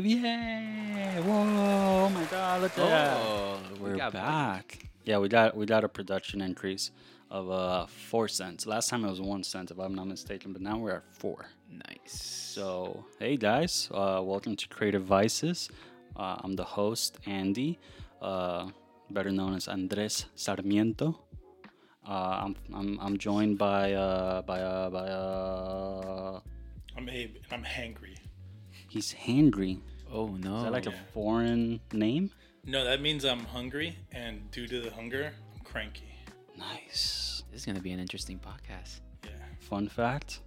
live! Yay! Whoa! Oh my God! Look at that! Oh, we We're got back. Yeah, we got we got a production increase of uh four cents. Last time it was one cent, if I'm not mistaken, but now we're at four. Nice. So, hey guys, uh, welcome to Creative Vices. Uh, I'm the host, Andy, uh, better known as Andres Sarmiento. Uh, I'm, I'm I'm joined by uh, by uh, by uh, I'm Abe and I'm hangry. He's hangry. Oh no. Is that like yeah. a foreign name? No, that means I'm hungry, and due to the hunger, I'm cranky. Nice. this is gonna be an interesting podcast. Yeah. Fun fact: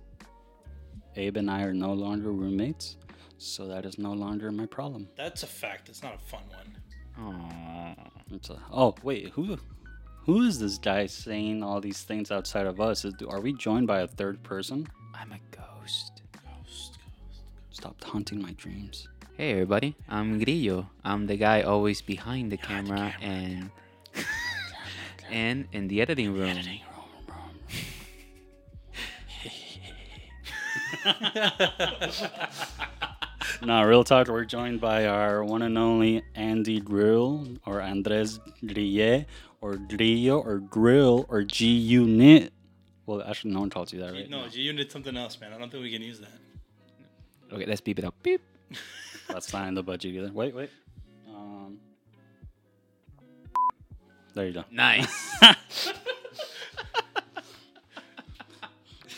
Abe and I are no longer roommates, so that is no longer my problem. That's a fact. It's not a fun one. Oh. It's a, oh wait, who who is this guy saying all these things outside of us? Is, are we joined by a third person? I'm a ghost. Ghost, ghost. Stop haunting my dreams. Hey everybody, I'm Grillo. I'm the guy always behind the camera, and and in the editing room. Now, real talk. We're joined by our one and only Andy Grill or Andres Grille or Grillo or Grill or G Unit. Well, actually, no one calls you that, right? No, you did something else, man. I don't think we can use that. Okay, let's beep it up. Beep. That's not in the budget either. Wait, wait. Um, there you go. Nice.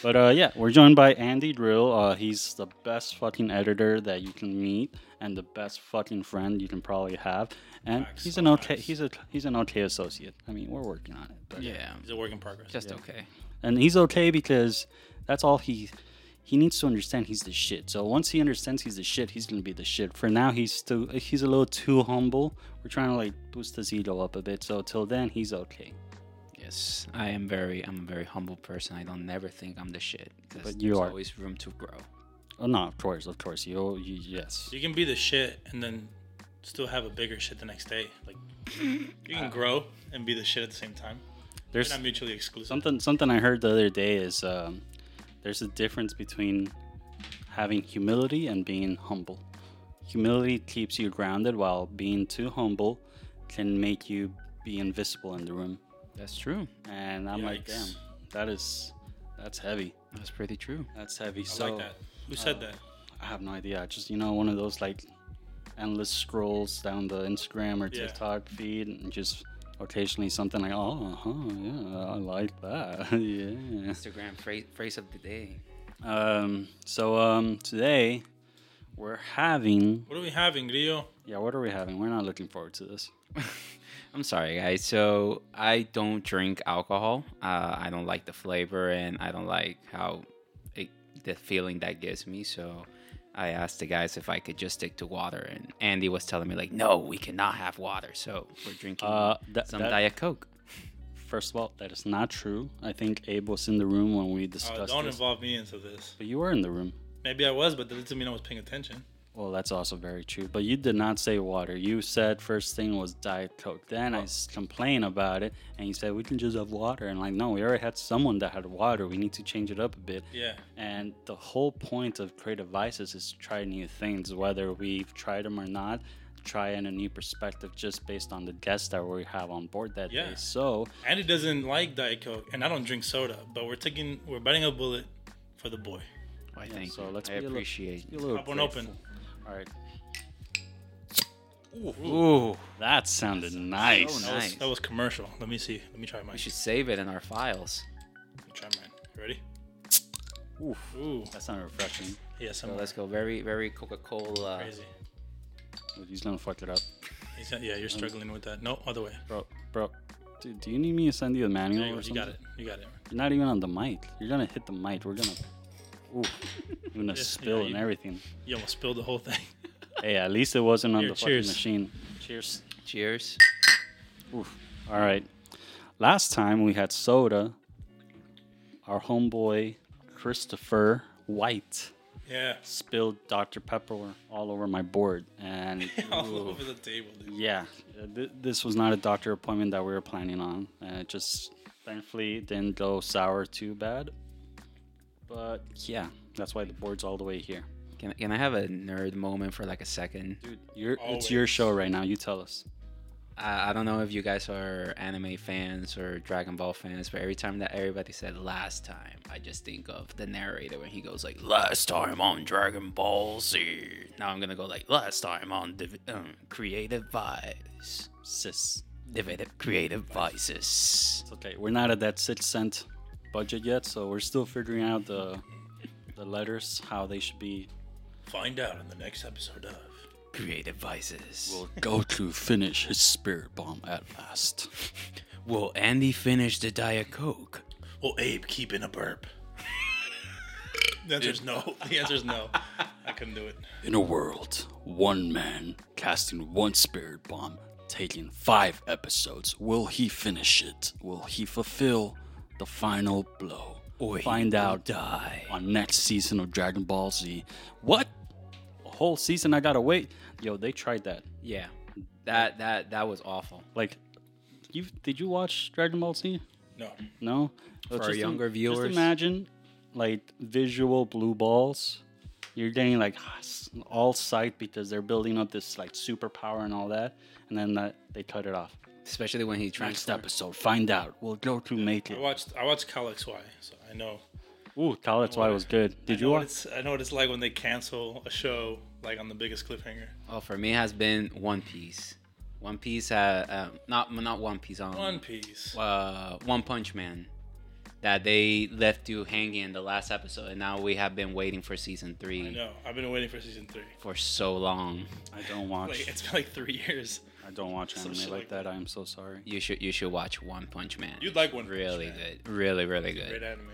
But uh, yeah, we're joined by Andy Grille. Uh, he's the best fucking editor that you can meet, and the best fucking friend you can probably have. And Facts, he's an okay. facts. He's a he's an okay associate. I mean, we're working on it. But, yeah. It's a work in progress. Just okay. And he's okay because that's all he he needs to understand. He's the shit. So once he understands he's the shit, he's gonna be the shit. For now, he's still he's a little too humble. We're trying to like boost his ego up a bit. So till then, he's okay. Yes, I am very. I'm a very humble person. I don't never think I'm the shit. But you there's are. always room to grow. Oh no, of course, of course. You, you yes. You can be the shit and then still have a bigger shit the next day. Like you can grow and be the shit at the same time. They're There's not mutually exclusive. Something something I heard the other day is um, there's a difference between having humility and being humble. Humility keeps you grounded, while being too humble can make you be invisible in the room. That's true. And I'm like, damn, that is that's heavy. That's pretty true. That's heavy. I so like that. Who said uh, that? I have no idea. Just you know, one of those like endless scrolls down the Instagram or Yeah. TikTok feed, and just occasionally something like, oh, huh, yeah, I like that. yeah. Instagram phrase, phrase of the day. Um, so um, today we're having. What are we having, Rio? Yeah, what are we having? We're not looking forward to this. I'm sorry, guys. So I don't drink alcohol. Uh, I don't like the flavor, and I don't like how it, the feeling that gives me. So I asked the guys if I could just stick to water, and Andy was telling me like, "No, we cannot have water." So we're drinking Uh, that, some that- Diet Coke. first of all, that is not true. I think Abe was in the room when we Uh, discussed don't this. involve me into this. But you were in the room. Maybe I was, but that doesn't mean I was paying attention. Well, that's also very true. But you did not say water. You said first thing was Diet Coke. Then I complained about it, and you said we can just have water. And like, no, we already had someone that had water. We need to change it up a bit. Yeah. And the whole point of Creative Vices is to try new things, whether we've tried them or not. Try in a new perspective just based on the guests that we have on board that Yeah. day. So, Andy doesn't like Diet Coke, and I don't drink soda. But we're taking, we're biting a bullet for the boy. I yeah, think. so let's I be a little- appreciate. be a little Pop one grateful. open. All right. Ooh, That sounded nice. So That was, Nice. that was commercial. Let me see. Let me try mine. we should save it in our files. Let me try mine. You ready? Oof. Ooh. That sounded refreshing. Yeah, So some let's go. Very, very Coca-Cola. crazy. He's gonna fuck it up. He's not- yeah, you're um, struggling with that. No, other way. Bro, bro, do, do you need me to send you the manual There you or go. You something? got it. You got it. You're not even on the mic. You're gonna hit the mic. We're gonna, ooh, you're gonna Yeah, spill yeah, and you- everything. You almost spilled the whole thing. Hey, at least it wasn't on Here, the cheers. fucking machine. Cheers. Cheers. Oof. All right. Last time we had soda. Our homeboy Christopher White yeah. spilled Dr Pepper all over my board, and All ooh, over the table, dude. yeah, uh, th- this was not a doctor appointment that we were planning on. And it just thankfully didn't go sour too bad. But yeah, that's why the board's all the way here. Can, can I have a nerd moment for like a second? Dude, you're, it's your show right now. You tell us. I, I don't know if you guys are anime fans or Dragon Ball fans, but every time that everybody said last time, I just think of the narrator when he goes like, "Last time on Dragon Ball Z." Now I'm gonna go like, "Last time on Div- um, Creative Vice." Sis. Divided Creative Vices. It's okay. We're not at that six cent budget yet, so we're still figuring out the the letters, how they should be. Find out in the next episode of. Creative Vices. Will Goku finish his spirit bomb at last? Will Andy finish the Diet Coke? Will Abe keep in a burp? the answer is no. The answer is no. I couldn't do it. In a world, one man casting one spirit bomb, taking five episodes, will he finish it? Will he fulfill the final blow? Or Find out die. on next season of Dragon Ball Z. What? A whole season I gotta wait? Yo, they tried that. Yeah, that that that was awful. Like, you did you watch Dragon Ball Z? No. No. For Well, our just younger Just viewers. imagine like visual blue balls. You're getting like all sight because they're building up this like superpower and all that, and then that, they cut it off. Especially when he Next transformed. episode, find out. We'll Goku make I watched I watched Kyle XY, so I know. Ooh, Kyle XY was good. Did know you watch? It's, I know what it's like when they cancel a show like on the biggest cliffhanger. Oh, for me has been One Piece. One Piece had uh, not not One Piece on One Piece. uh, One Punch Man that they left you hanging in the last episode, and now we have been waiting for season three. I three know. I've been waiting for season three. for so long. I don't watch. Like it's been like three years. I don't watch anime like like that. I am so sorry. You should you should watch One Punch Man. You'd like One Punch really Man. good, really really good. Great anime.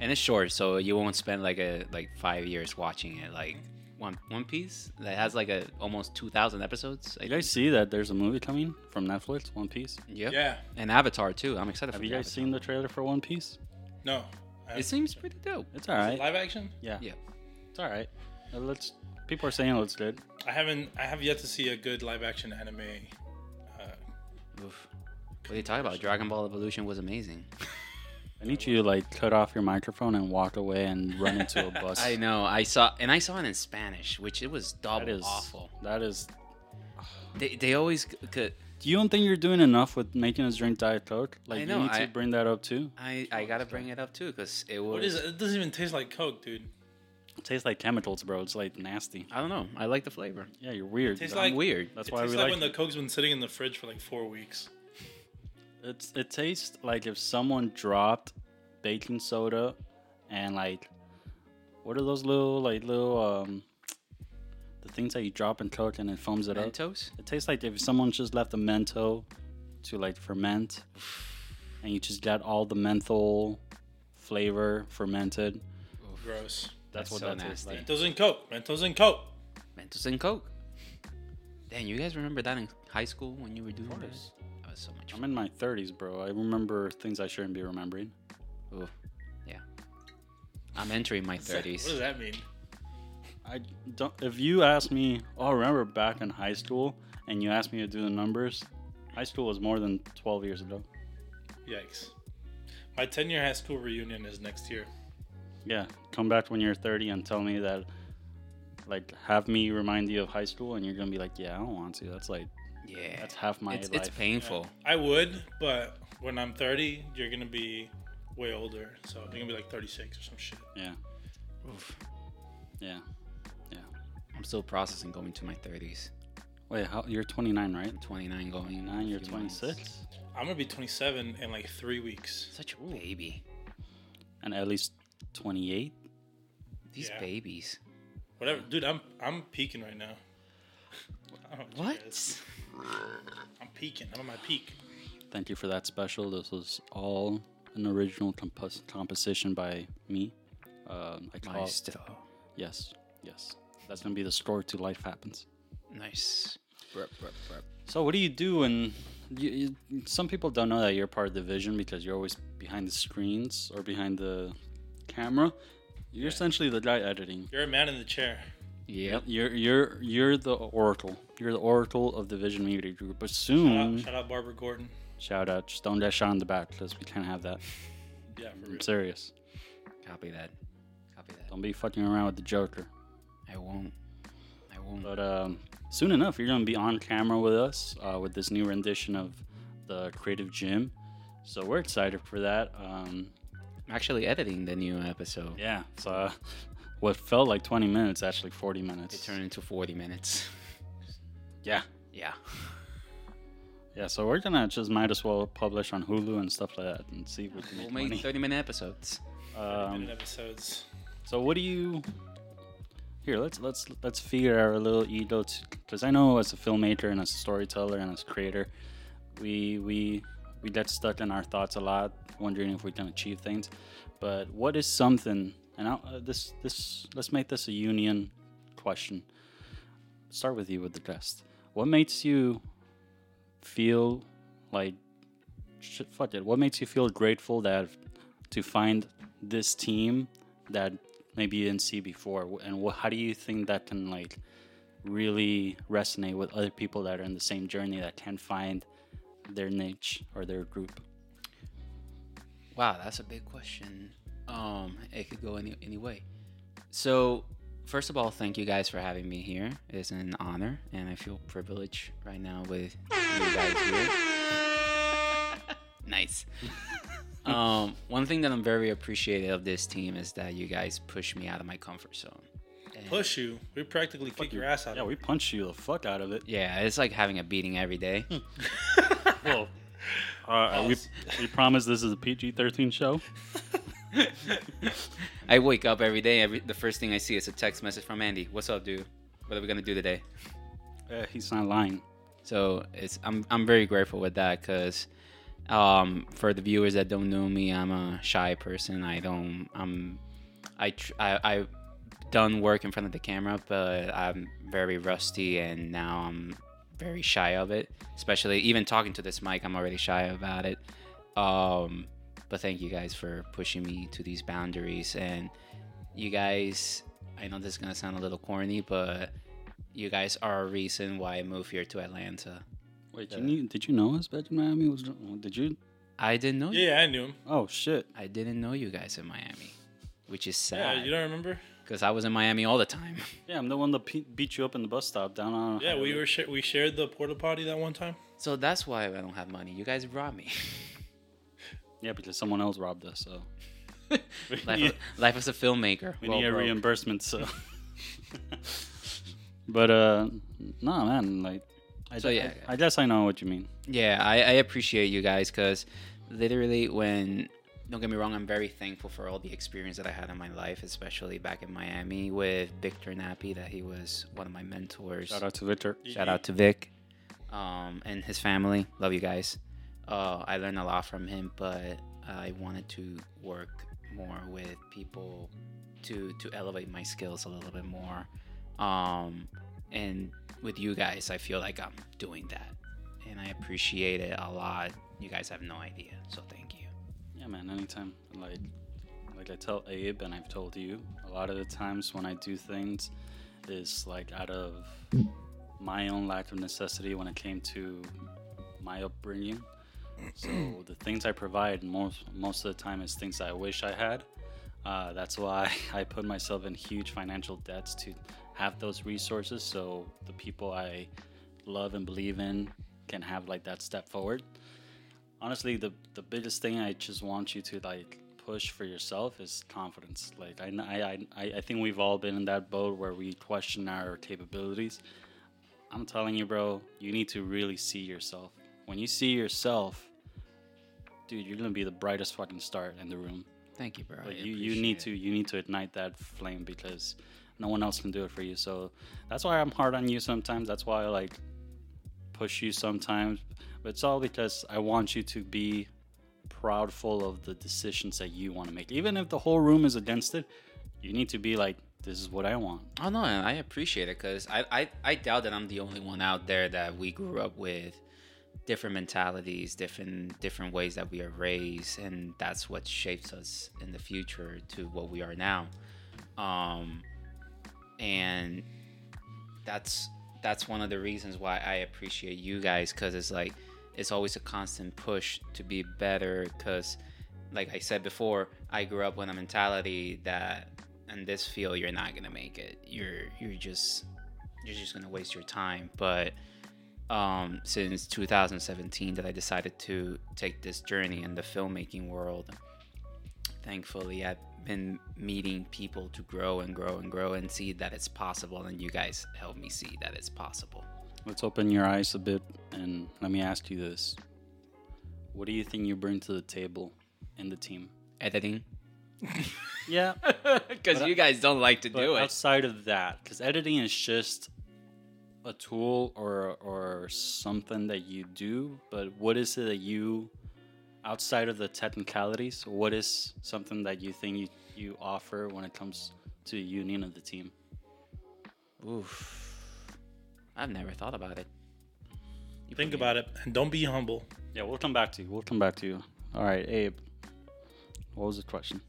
and it's short, so you won't spend like a like five years watching it. Like One One Piece that has like a almost two thousand episodes. I You guys see that there's a movie coming from Netflix, One Piece? Yep. Yeah. And Avatar too. I'm excited Have for you guys Avatar. seen the trailer for One Piece? No. It seems pretty dope. It's all right. Live action? Yeah, Yeah. it's all right. Uh, Let's. People are saying it looks good. I haven't. I have yet to see a good live action anime. Oof. What are you talking about? Dragon Ball Evolution was amazing. I need you to like cut off your microphone and walk away and run into a bus. I know. I saw, and I saw it in Spanish, which it was double That is awful. That is. They, they always could. Do you don't think you're doing enough with making us drink Diet Coke? Like I you know, need to bring that up too. I I gotta bring it up too because it was. what is it? It doesn't even taste like Coke, dude. It tastes like chemicals, bro. It's like nasty. I don't know. I like the flavor. Yeah, you're weird. Tastes like- I'm weird. That's it why tastes we like like. when the Coke's been sitting in the fridge for like four weeks. It's it tastes like if someone dropped baking soda and like what are those little like little um the things that you drop in Coke and it foams it up. Mentos. It tastes like if someone just left a mento to like ferment and you just got all the menthol flavor fermented. Gross. That's, That's what so that nasty. like. Mentos and Coke. Mentos and Coke. Mentos and Coke. Damn, you guys remember that in high school when you were doing that? course. That was so much I'm in my 30s, bro. I remember things I shouldn't be remembering. Ooh. Yeah. I'm entering my What does that- 30s. What does that mean? I don't. If you ask me, oh, remember back in high school, and you asked me to do the numbers, high school was more than 12 years ago. Yikes. My 10 year high school reunion is next year. Yeah, come back when you're 30 and tell me that, like, have me remind you of high school, and you're gonna be like, yeah, I don't want to. That's like, Yeah. that's half my it's, life. it's painful. I would, but when I'm 30, you're going to be way older. So you're going to be like 36 or some shit. Yeah, Oof. yeah. Yeah. I'm still processing going to my 30s. Wait, how, you're 29, right? I'm 29 going. in 29, you're few months. 26, I'm going to be 27 in like three weeks. Such a baby. and at least 28. These Yeah. babies. Whatever. Dude, I'm I'm peaking right now. I don't know you guys- What? I'm peaking. I'm at my peak. Thank you for that special. This was all an original compos- composition by me. Um, I call Maestro. yes, yes. That's gonna be the score to Life Happens. Nice. So, what do you do? And you, you, some people don't know that you're part of the vision because you're always behind the screens or behind the camera. You're essentially the guy editing. You're a man in the chair. Yeah, You're you're you're the oracle. You're the oracle of the Vision Media Group. But Shout soon, out, shout out Barbara Gordon. shout out, just don't dash shot in the back because we can't have that. Yeah, for real. I'm serious. Copy that. Copy that. Don't be fucking around with the Joker. I won't. I won't. But um, soon enough, you're gonna be on camera with us uh, with this new rendition of the Creative Gym. So we're excited for that. Um, I'm actually editing the new episode. yeah. So uh, what felt like 20 minutes, actually 40 minutes. It turned into 40 minutes. yeah. Yeah. Yeah. So we're gonna just might as well publish on Hulu and stuff like that and see if we can We'll make make 30 minute episodes. Um, minute episodes. So what do you? Here, let's let's let's figure out a little ego, because I know as a filmmaker and as a storyteller and as a creator, we we we get stuck in our thoughts a lot, wondering if we can achieve things. But what is something? And I'll, uh, this this let's make this a union question. Start with you with the guest. What makes you feel like shit, fuck it? What makes you feel grateful that to find this team that maybe you didn't see before and what, how do you think that can like really resonate with other people that are in the same journey that can't find their niche or their group Wow, that's a big question. Um, it could go any any way. So, first of all, thank you guys for having me here. It's an honor, and I feel privileged right now with you guys here. nice. um, one thing that I'm very appreciative of this team is that you guys push me out of my comfort zone. And- Push you. We practically kick your ass out. yeah of we punch you the fuck out of it Yeah, it's like having a beating every day. well uh, we, we promise this is a pg-13 show I wake up every day. Every the first thing I see is a text message from Andy. What's up, dude? What are we gonna do today? uh, he's not lying So it's I'm I'm very grateful with that because um, for the viewers that don't know me, I'm a shy person. I don't I'm I tr- I I've done work in front of the camera, but I'm very rusty and now I'm very shy of it. Especially even talking to this mic, I'm already shy about it. Um, but thank you guys for pushing me to these boundaries and you guys. I know this is gonna sound a little corny, but you guys are a reason why I moved here to Atlanta. wait you knew, did you know us back in miami was did you I didn't know. Yeah, I knew him. oh shit I didn't know you guys in Miami, which is Yeah, sad you don't remember? Because I was in Miami all the time. yeah i'm the one that pe- beat you up in the bus stop down on Yeah, we were sh- we shared the porta potty that one time. So that's why I don't have money. You guys robbed me. yeah because someone else robbed us so life, Yeah. of, life as a filmmaker. We Well need a broke. reimbursement, so. but uh, no, man. Like, I, So, yeah. I, I guess I know what you mean. Yeah, I, I appreciate you guys because literally, when don't get me wrong, I'm very thankful for all the experience that I had in my life, especially back in Miami with Victor Nappi, that he was one of my mentors. Shout out to Victor. Shout out to Vic um, and his family. Love you guys. Uh, I learned a lot from him, but I wanted to work more with people to to elevate my skills a little bit more. Um, and with you guys, I feel like I'm doing that, and I appreciate it a lot. You guys have no idea, so thank you. Yeah, man. Anytime, like, like I tell Abe, and I've told you, a lot of the times when I do things, is like out of my own lack of necessity when it came to my upbringing. So the things I provide most most of the time is things I wish I had. Uh, that's why I put myself in huge financial debts to have those resources, so the people I love and believe in can have like that step forward. Honestly, the the biggest thing I just want you to like push for yourself is confidence. Like I I I, I think we've all been in that boat where we question our capabilities. I'm telling you, bro, you need to really see yourself. When you see yourself, dude, you're gonna be the brightest fucking star in the room. Thank you, bro. Like you, you need to you need to ignite that flame because no one else can do it for you. So that's why I'm hard on you sometimes. That's why I like push you sometimes. But it's all because I want you to be proudful of the decisions that you want to make. Even if the whole room is against it, you need to be like, this is what I want. Oh no, and I appreciate it because I, I I doubt that I'm the only one out there that we grew up with different mentalities, different different ways that we are raised, and that's what shapes us in the future to what we are now. Um, and that's that's one of the reasons why I appreciate you guys because it's like it's always a constant push to be better because like I said before, I grew up with a mentality that in this field you're not gonna make it. You're you're just you're just gonna waste your time. But um, since 2017 that I decided to take this journey in the filmmaking world, thankfully I've been meeting people to grow and grow and grow and see that it's possible. And you guys help me see that it's possible. Let's open your eyes a bit and let me ask you this. What do you think you bring to the table in the team? Editing, Yeah, because you guys don't like to do it. outside of that, because editing is just a tool or or something that you do. But what is it that you, outside of the technicalities, what is something that you think you, you offer when it comes to the union of the team? Oof, I've never thought about it. You Think about it and don't be humble. Yeah, we'll come back to you. We'll come back to you. All right, Abe. What was the question?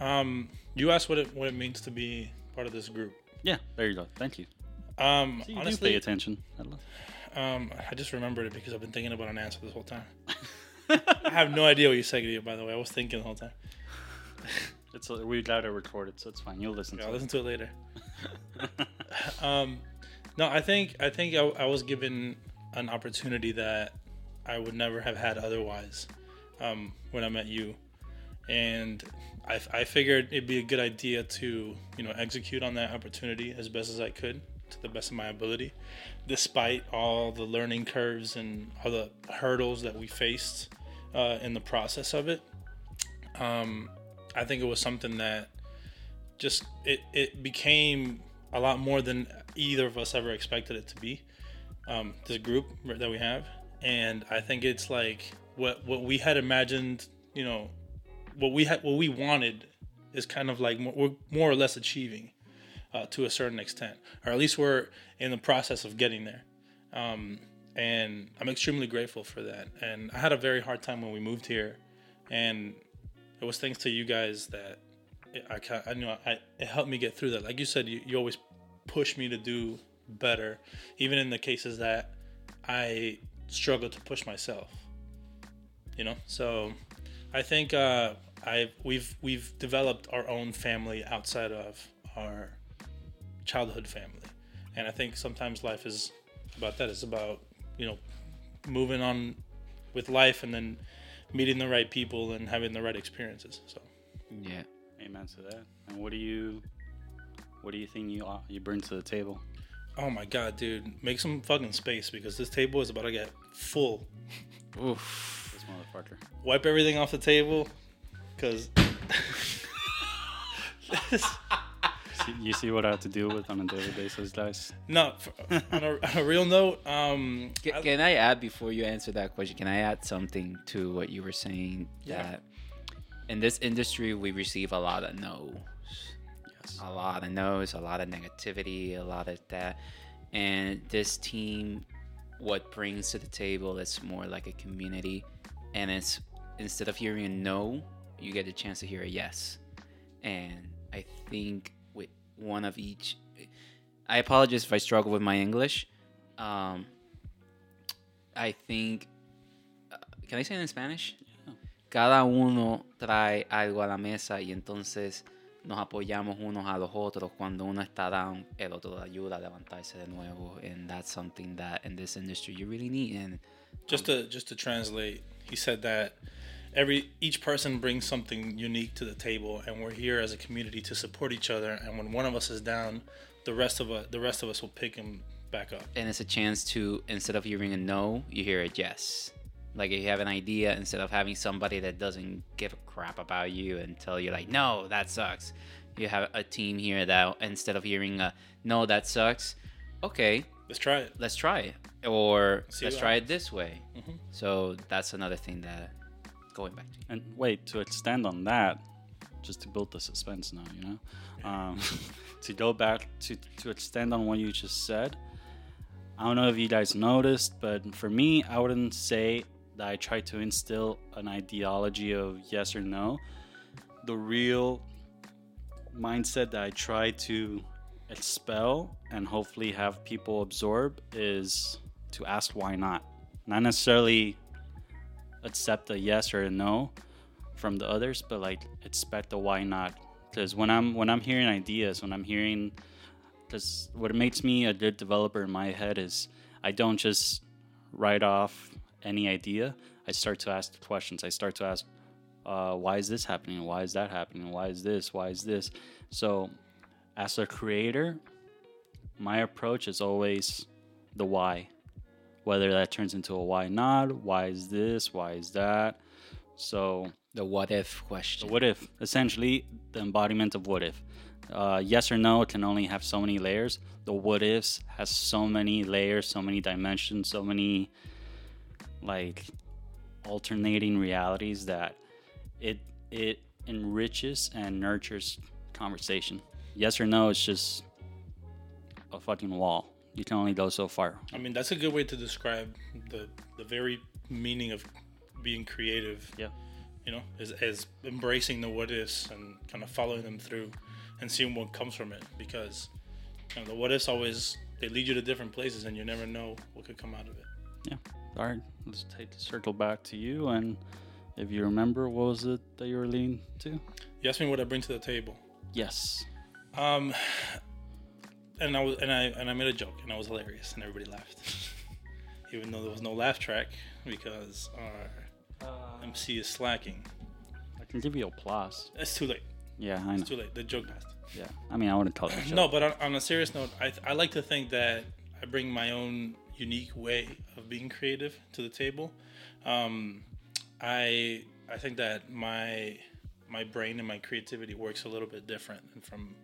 Um, you asked what it what it means to be part of this group. Yeah, there you go. Thank you. Um, See, you do pay attention. I love- um, I just remembered it because I've been thinking about an answer this whole time. I have no idea what you said, to you. by the way. I was thinking the whole time. It's we got to record it recorded, so it's fine. You'll listen Yeah, to I'll it. listen to it later. um, no, I think I think I, I was given an opportunity that I would never have had otherwise um, when I met you, and I, I figured it'd be a good idea to you know execute on that opportunity as best as I could to the best of my ability, despite all the learning curves and all the hurdles that we faced uh, in the process of it. Um, I think it was something that just it, it became a lot more than either of us ever expected it to be um, this group that we have. And i think it's like what what we had imagined you know what we had what we wanted is kind of like more, we're more or less achieving uh, to a certain extent or at least we're in the process of getting there. Um, and i'm extremely grateful for that. And i had a very hard time when we moved here and it was thanks to you guys that I, I know I, it helped me get through that. Like you said, you, you always push me to do better, even in the cases that I struggle to push myself. You know, so I think uh, I we've we've developed our own family outside of our childhood family, and I think sometimes life is about that. It's about you know moving on with life and then meeting the right people and having the right experiences. So. Yeah. Amen to that. And what do you, what do you think you uh, you bring to the table? Oh my god, dude. Make some fucking space because this table is about to get full. Oof. This motherfucker. Wipe everything off the table because See, you see what I have to deal with on a daily basis, guys. no. f- On a, on a real note, um, Can, I- can I add before you answer that question? Can I add something to what you were saying? Yeah. That in this industry we receive a lot of no's, Yes. a lot of no's, a lot of negativity, a lot of that, and this team, what brings to the table is more like a community, and it's instead of hearing a no, you get a chance to hear a yes, and I think with one of each. I apologize if I struggle with my English. Um, I think. uh, can I say it in Spanish? Cada uno trae algo a la mesa y entonces nos apoyamos unos a los otros. Cuando uno está down, el otro le ayuda a levantarse de nuevo. And that's something that in this industry you really need. And just to just to translate, he said that every each person brings something unique to the table, and we're here as a community to support each other. And when one of us is down, the rest of us the rest of us will pick him back up. and it's a chance to instead of hearing a no, you hear a yes. Like if you have an idea, instead of having somebody that doesn't give a crap about you and tell you like, no, that sucks. You have a team here that instead of hearing a no, that sucks, okay, Let's try it. let's try it, or See let's what try it this way. Mhm. So that's another thing that going back to. And wait, to extend on that, just to build the suspense now, you know, um, to go back to to extend on what you just said. I don't know if you guys noticed, but for me, I wouldn't say that I try to instill an ideology of yes or no. The real mindset that I try to expel and hopefully have people absorb is to ask why not. Not necessarily accept a yes or a no from the others, but like expect a why not. because when I'm when I'm hearing ideas, when I'm hearing, because what makes me a good developer in my head is I don't just write off any idea. I start to ask questions. I start to ask, uh, why is this happening? Why is that happening? Why is this? Why is this? So, as a creator, my approach is always the why. Whether that turns into a why not, why is this, why is that. So, The what if the question. what if, essentially, the embodiment of what if. Uh, yes or no can only have so many layers. The what ifs has so many layers, so many dimensions, so many like alternating realities that it it enriches and nurtures conversation. Yes or no, it's just a fucking wall. You can only go so far. I mean, that's a good way to describe the the very meaning of being creative. Yeah. You know, is, is embracing the what ifs and kind of following them through and seeing what comes from it. Because you know, the what ifs always they lead you to different places, and you never know what could come out of it. Yeah. All right. Let's take the circle back to you. And if you remember, what was it that you were leading to? You asked me what I bring to the table. Yes. Um, and I was and I and I made a joke, and it was hilarious, and everybody laughed, even though there was no laugh track because our MC is slacking. I can give you a plus. It's too late. Yeah, I know. It's too late. The joke passed. Yeah. I mean, I wouldn't call it. No, but on, on a serious note, I, I like to think that I bring my own unique way of being creative to the table. Um, I I think that my my brain and my creativity works a little bit different from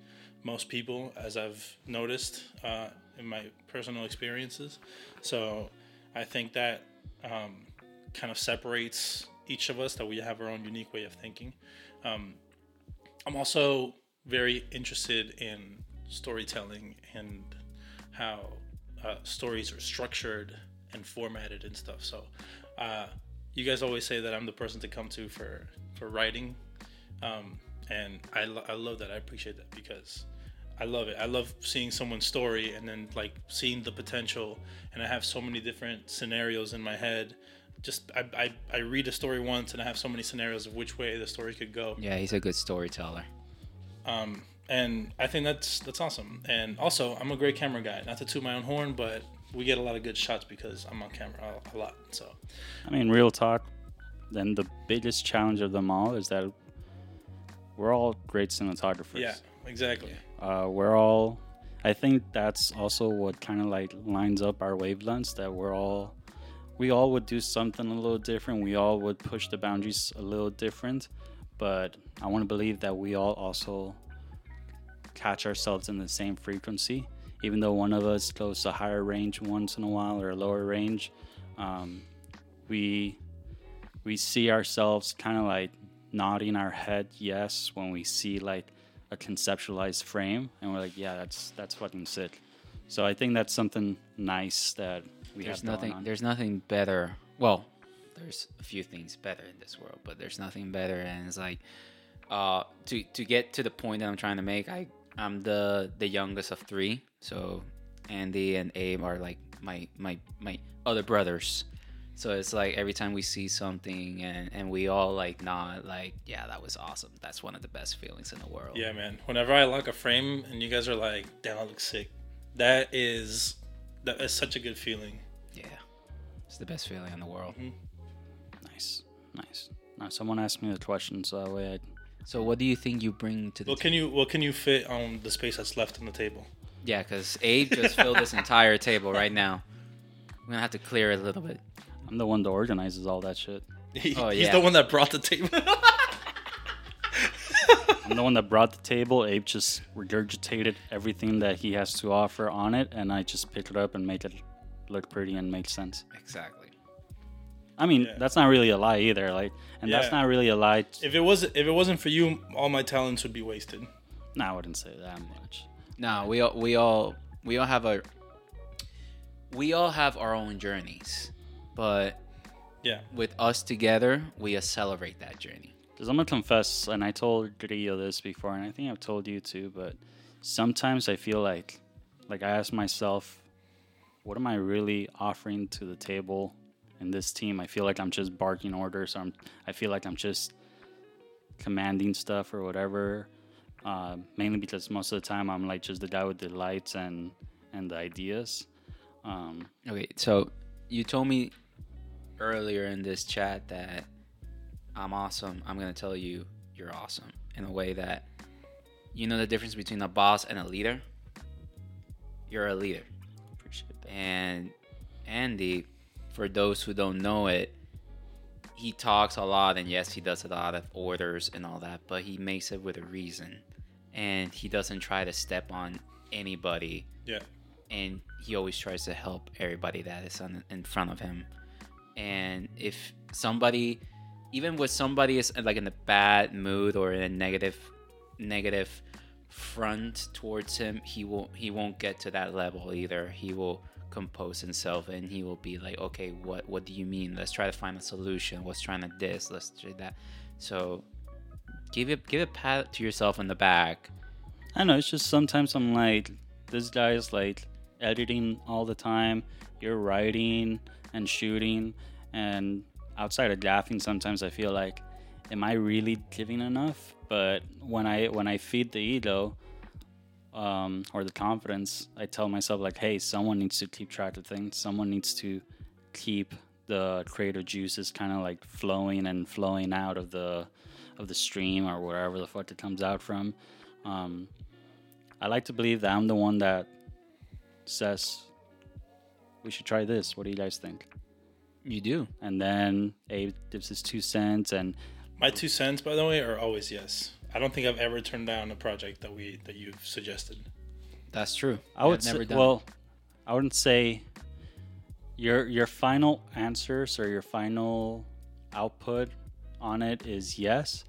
most people, as I've noticed uh, in my personal experiences. So I think that um, kind of separates each of us that we have our own unique way of thinking. Um, I'm also very interested in storytelling and how uh, stories are structured and formatted and stuff. So, uh, you guys always say that I'm the person to come to for for writing, um, and I, lo- I love that. I appreciate that because I love it. I love seeing someone's story and then like seeing the potential. And I have so many different scenarios in my head. Just I, I, I read a story once and I have so many scenarios of which way the story could go. Yeah, he's a good storyteller. Um, and I think that's that's awesome. And also, I'm a great camera guy. Not to toot my own horn, but we get a lot of good shots because I'm on camera a, lot. So I mean, real talk. Then the biggest challenge of them all is that we're all great cinematographers. yeah, exactly. Uh, we're all. I think that's also what kind of like lines up our wavelengths. That we're all, we all would do something a little different. We all would push the boundaries a little different. But I want to believe that we all also catch ourselves in the same frequency. Even though one of us goes to higher range once in a while or a lower range, um, we we see ourselves kind of like nodding our head yes when we see like a conceptualized frame and we're like yeah that's that's fucking sick so i think that's something nice that we There's have nothing. on. There's nothing better. Well, there's a few things better in this world, but there's nothing better. And it's like, uh, to to get to the point that I'm trying to make, I I'm the the youngest of three. So Andy and Abe are like my my my other brothers. So it's like every time we see something and and we all like nod, like yeah, that was awesome. That's one of the best feelings in the world. Yeah, man. Whenever I lock a frame and you guys are like, "Damn, that looks sick," that is that is such a good feeling. yeah, it's the best feeling in the world. Mm-hmm. nice nice now someone asked me the question so that way i So what do you think you bring to the What can you what can you fit on the space that's left on the table? Yeah, because Abe just filled this entire table right now. I'm gonna have to clear it a little bit. i'm the one that organizes all that shit He- Oh, He's yeah. the one that brought the table. i'm the one that brought the table abe just regurgitated everything that he has to offer on it and i just pick it up and make it look pretty and make sense Exactly. I mean Yeah. that's not really a lie either like and that's not really a lie if it was if it wasn't for you, all my talents would be wasted. no i wouldn't say that much No, we all we all we all have our we all have our own journeys, but Yeah. with us together, we accelerate that journey. Because I'm gonna confess, and I told Grillo this before, and I think I've told you too. But sometimes I feel like, like I ask myself, what am I really offering to the table in this team? I feel like I'm just barking orders. Or I'm, I feel like I'm just commanding stuff or whatever. Uh, mainly because most of the time I'm like just the guy with the lights and and the ideas. Um, Okay, so you told me earlier in this chat that I'm awesome. I'm gonna tell you you're awesome in a way that you know the difference between a boss and a leader. You're a leader, appreciate that. and Andy, for those who don't know it, he talks a lot, and yes, he does a lot of orders and all that, but he makes it with a reason, and he doesn't try to step on anybody Yeah. and he always tries to help everybody that is on, in front of him. And if somebody, even with somebody is like in a bad mood or in a negative, negative front towards him, he will he won't get to that level either. He will compose himself and he will be like, okay, what what do you mean? Let's try to find a solution. What's trying to this? Let's do that. So give it give a pat to yourself in the back. I know it's just sometimes I'm like, this guy is like editing all the time. You're writing and shooting, and outside of laughing, sometimes I feel like, am I really giving enough? But when I when I feed the ego, um, or the confidence, I tell myself like, hey, someone needs to keep track of things. Someone needs to keep the creative juices kind of like flowing and flowing out of the of the stream or wherever the fuck it comes out from. Um, I like to believe that I'm the one that says we should try this. What do you guys think? You do. And then Abe gives his two cents, and My two cents, by the way, are always yes. I don't think I've ever turned down a project that we that you've suggested. That's true. I would never say, done. Well, I wouldn't say your your final answers or your final output on it is yes,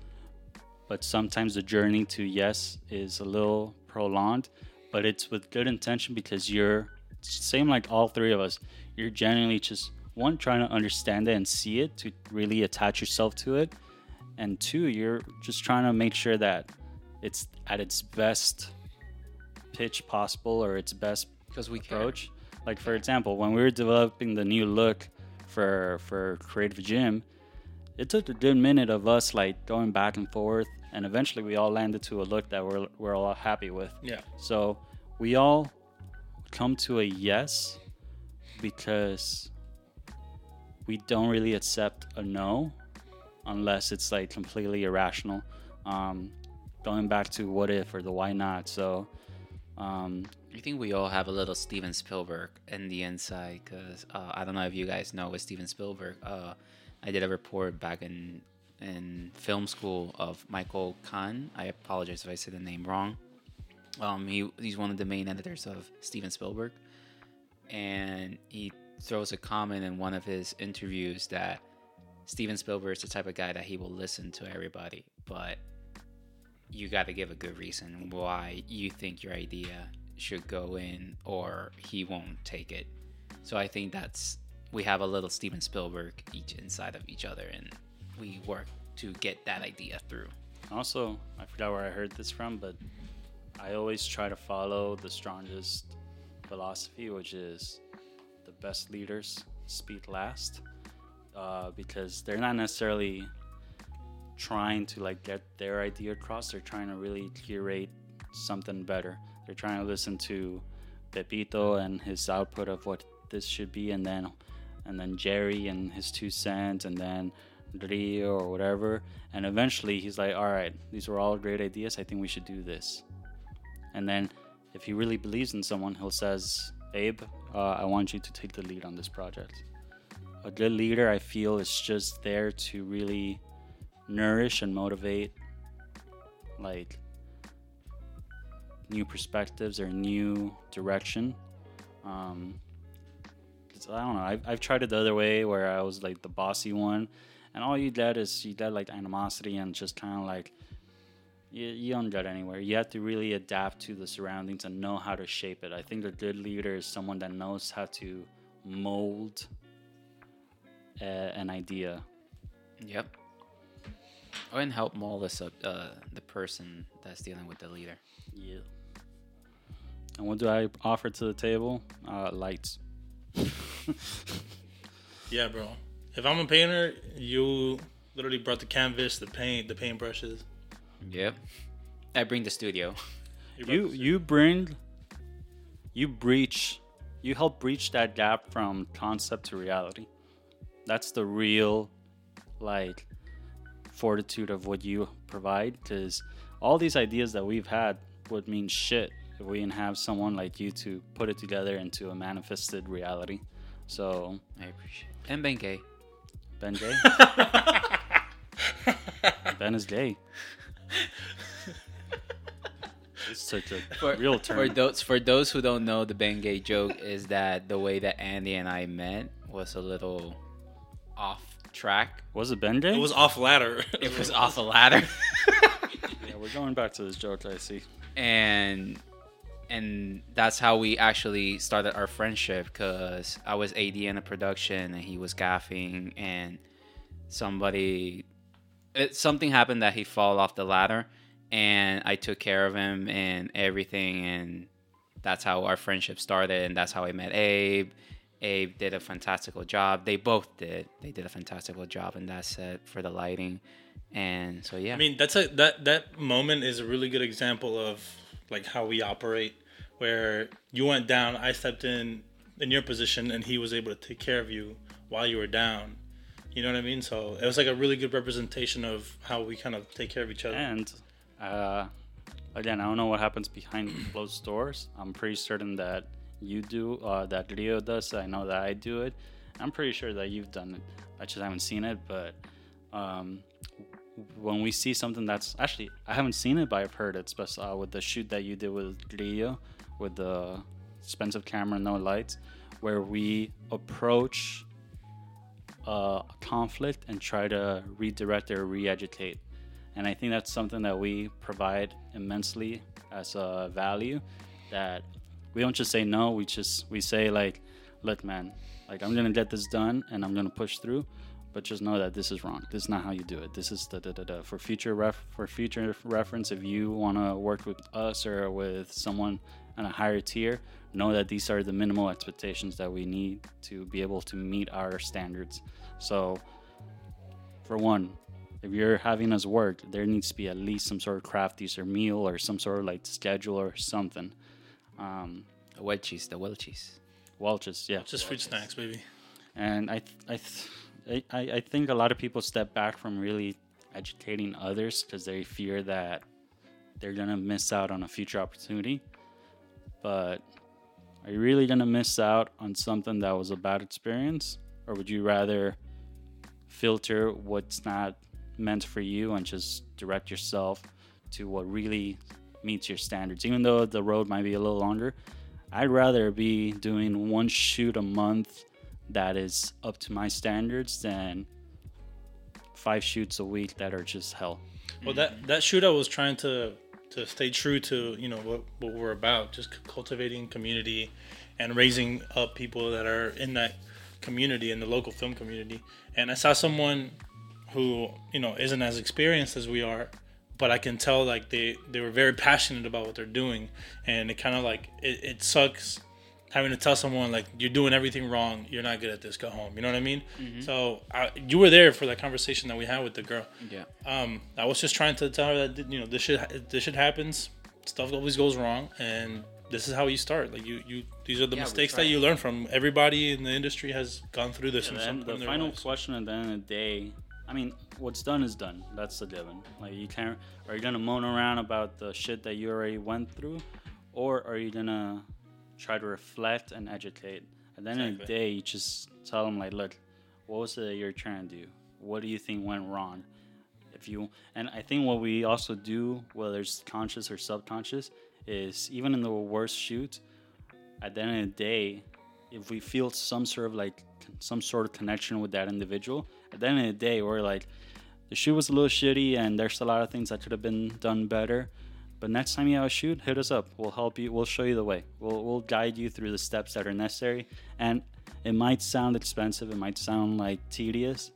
but sometimes the journey to yes is a little prolonged, but it's with good intention because you're same like all three of us. You're genuinely just one trying to understand it and see it to really attach yourself to it, and two, you're just trying to make sure that it's at its best pitch possible or its best because we care. approach. Like for example, when we were developing the new look for for Creative Gym, it took a good minute of us like going back and forth, and eventually we all landed to a look that we're we're all happy with. Yeah. So we all come to a yes because we don't really accept a no unless it's like completely irrational. Um, going back to what if or the why not. So um, I think we all have a little Steven Spielberg in the inside because uh, I don't know if you guys know with Steven Spielberg. Uh, I did a report back in in film school of Michael Kahn. I apologize if I said the name wrong. Um, he he's one of the main editors of Steven Spielberg, and he throws a comment in one of his interviews that Steven Spielberg is the type of guy that he will listen to everybody, but you got to give a good reason why you think your idea should go in or he won't take it. So I think that's we have a little Steven Spielberg each inside of each other and we work to get that idea through. Also, I forgot where I heard this from, but I always try to follow the strongest philosophy, which is the best leaders speak last, uh, because they're not necessarily trying to like get their idea across. They're trying to really curate something better. They're trying to listen to Pepito and his output of what this should be, and then and then Jerry and his two cents, and then Rio or whatever. And eventually he's like, all right, these were all great ideas. I think we should do this. And then if he really believes in someone, he'll says, Abe, uh, I want you to take the lead on this project. A good leader, I feel, is just there to really nourish and motivate like new perspectives or new direction. Um, 'cause I don't know. I've, I've tried it the other way where I was like the bossy one, and all you get is you get like animosity and just kind of like you, you don't get anywhere. You have to really adapt to the surroundings and know how to shape it. I think a good leader is someone that knows how to mold a, an idea. Yep. Or and help mold us up uh, the person that's dealing with the leader. Yeah. And what do I offer to the table? Uh, lights. Yeah, bro. If I'm a painter, you literally brought the canvas, the paint, the paintbrushes. Yep. I bring the studio. you you bring you breach you help breach that gap from concept to reality that's the real like fortitude of what you provide because all these ideas that we've had would mean shit if we didn't have someone like you to put it together into a manifested reality so I appreciate. It. And Ben Gay. ben gay ben is gay it's such a For, real for those for those who don't know, the Ben Gay joke is that the way that Andy and I met was a little off track. was it ben gay It was off ladder. It was off a ladder. yeah we're going back to this joke i see and and that's how we actually started our friendship because I was AD in the production and he was gaffing and somebody it, something happened that he fall off the ladder and I took care of him and everything and that's how our friendship started and that's how I met Abe. Abe did a fantastical job. They both did. They did a fantastical job in that set for the lighting. And so yeah. I mean, that's a that that moment is a really good example of like how we operate, where you went down, I stepped in in your position, and he was able to take care of you while you were down. You know what I mean? So it was like a really good representation of how we kind of take care of each other. And uh, again, I don't know what happens behind closed doors. I'm pretty certain that you do, uh, that Leo does. I know that I do it. I'm pretty sure that you've done it. I just haven't seen it. But um, when we see something that's actually, I haven't seen it, but I've heard it. But uh, with the shoot that you did with Leo, with the expensive camera, no lights, where we approach uh, conflict and try to redirect or re-educate and i think that's something that we provide immensely as a value that we don't just say no we just we say like look man like i'm gonna get this done and i'm gonna push through but just know that this is wrong this is not how you do it this is the da, da, da. for future ref for future reference if you want to work with us or with someone on a higher tier know that these are the minimal expectations that we need to be able to meet our standards so for one if you're having us work, there needs to be at least some sort of crafties or meal or some sort of like schedule or something. Um, the Welch's, the Welch's. Welch's, yeah. Just fruit snacks, baby. And I, th- I, th- I, I think a lot of people step back from really educating others because they fear that they're gonna miss out on a future opportunity. But are you really gonna miss out on something that was a bad experience, or would you rather filter what's not meant for you and just direct yourself to what really meets your standards. Even though the road might be a little longer, I'd rather be doing one shoot a month that is up to my standards than five shoots a week that are just hell. Well, that that shoot I was trying to to stay true to you know what what we're about, just cultivating community and raising up people that are in that community in the local film community. And I saw someone who you know isn't as experienced as we are but i can tell like they they were very passionate about what they're doing and it kind of like it, it sucks having to tell someone like you're doing everything wrong you're not good at this go home you know what i mean mm-hmm. so I, you were there for that conversation that we had with the girl yeah um i was just trying to tell her that you know this shit this shit happens stuff always goes wrong and this is how you start. Like you, you these are the Yeah, mistakes that you learn from. Everybody in the industry has gone through this. in And then point the final lives. question at the end of the day, I mean, what's done is done. That's the given. Like you can't. Are you gonna moan around about the shit that you already went through, or are you gonna try to reflect and educate? At the end of the day, you just tell them like, look, what was it that you're trying to do? What do you think went wrong? If you and I think what we also do, whether it's conscious or subconscious, is even in the worst shoot, at the end of the day, if we feel some sort of like some sort of connection with that individual, at the end of the day, we're like, the shoot was a little shitty, and there's a lot of things that could have been done better. But next time you have a shoot, hit us up. We'll help you. We'll show you the way. We'll we'll guide you through the steps that are necessary. And it might sound expensive. It might sound like tedious,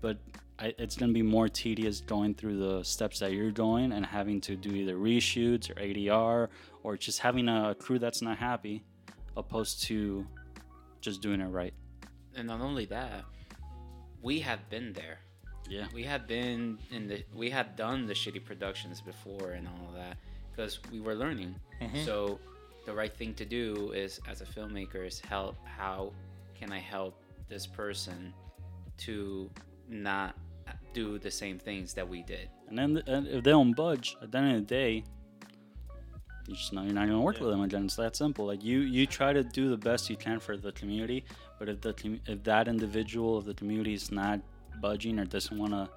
but I, it's going to be more tedious going through the steps that you're going and having to do either reshoots or ADR or just having a crew that's not happy, opposed to just doing it right. And not only that, we have been there. Yeah. we have been in the we have done the shitty productions before and all of that because we were learning. Mhm. So the right thing to do is as a filmmaker is help how can I help this person to not do the same things that we did. And then and if they don't budge, at the end of the day, you just know you're not gonna work Yeah. with them again. It's that simple. Like you, you try to do the best you can for the community, but if the if that individual of the community is not budging or doesn't want to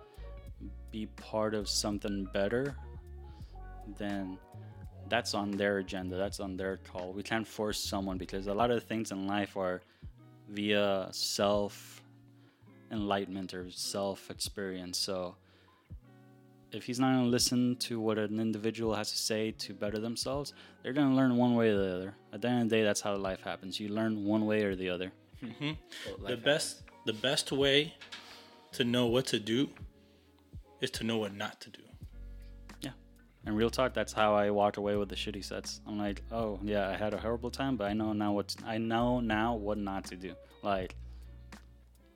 be part of something better, then that's on their agenda. That's on their call. We can't force someone because a lot of things in life are via self enlightenment or self experience. So if he's not going to listen to what an individual has to say to better themselves, they're going to learn one way or the other. At the end of the day, that's how life happens. You learn one way or the other. Hmm But The life best the best way to know what to do is to know what not to do. Yeah. And real talk, that's how I walked away with the shitty sets. I'm like, oh yeah, I had a horrible time, but I know now what I know now what not to do. Like,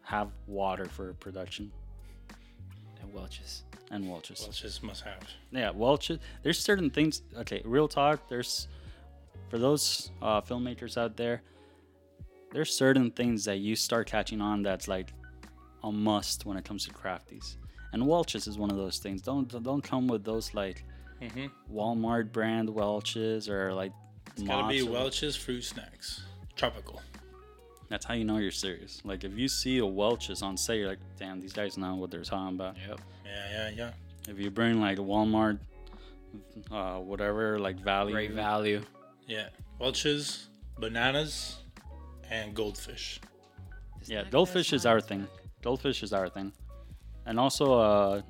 have water for production and Welch's. and Welch's. Well, it's just must have. Yeah, Welch's. There's certain things. Okay, real talk. There's for those uh, filmmakers out there. There's certain things that you start catching on that's like a must when it comes to crafties, and Welch's is one of those things. Don't don't come with those like hmm Walmart brand Welch's or like. It's gotta be Mott's Welch's fruit snacks, tropical. That's how you know you're serious. Like if you see a Welch's on sale, you're like, damn, these guys know what they're talking about. Yep. Yeah, yeah, yeah. If you bring like Walmart, uh, whatever, like value, Great value. Yeah, Welch's, bananas, and goldfish. Yeah, goldfish is our thing. Goldfish is our thing. And also, uh,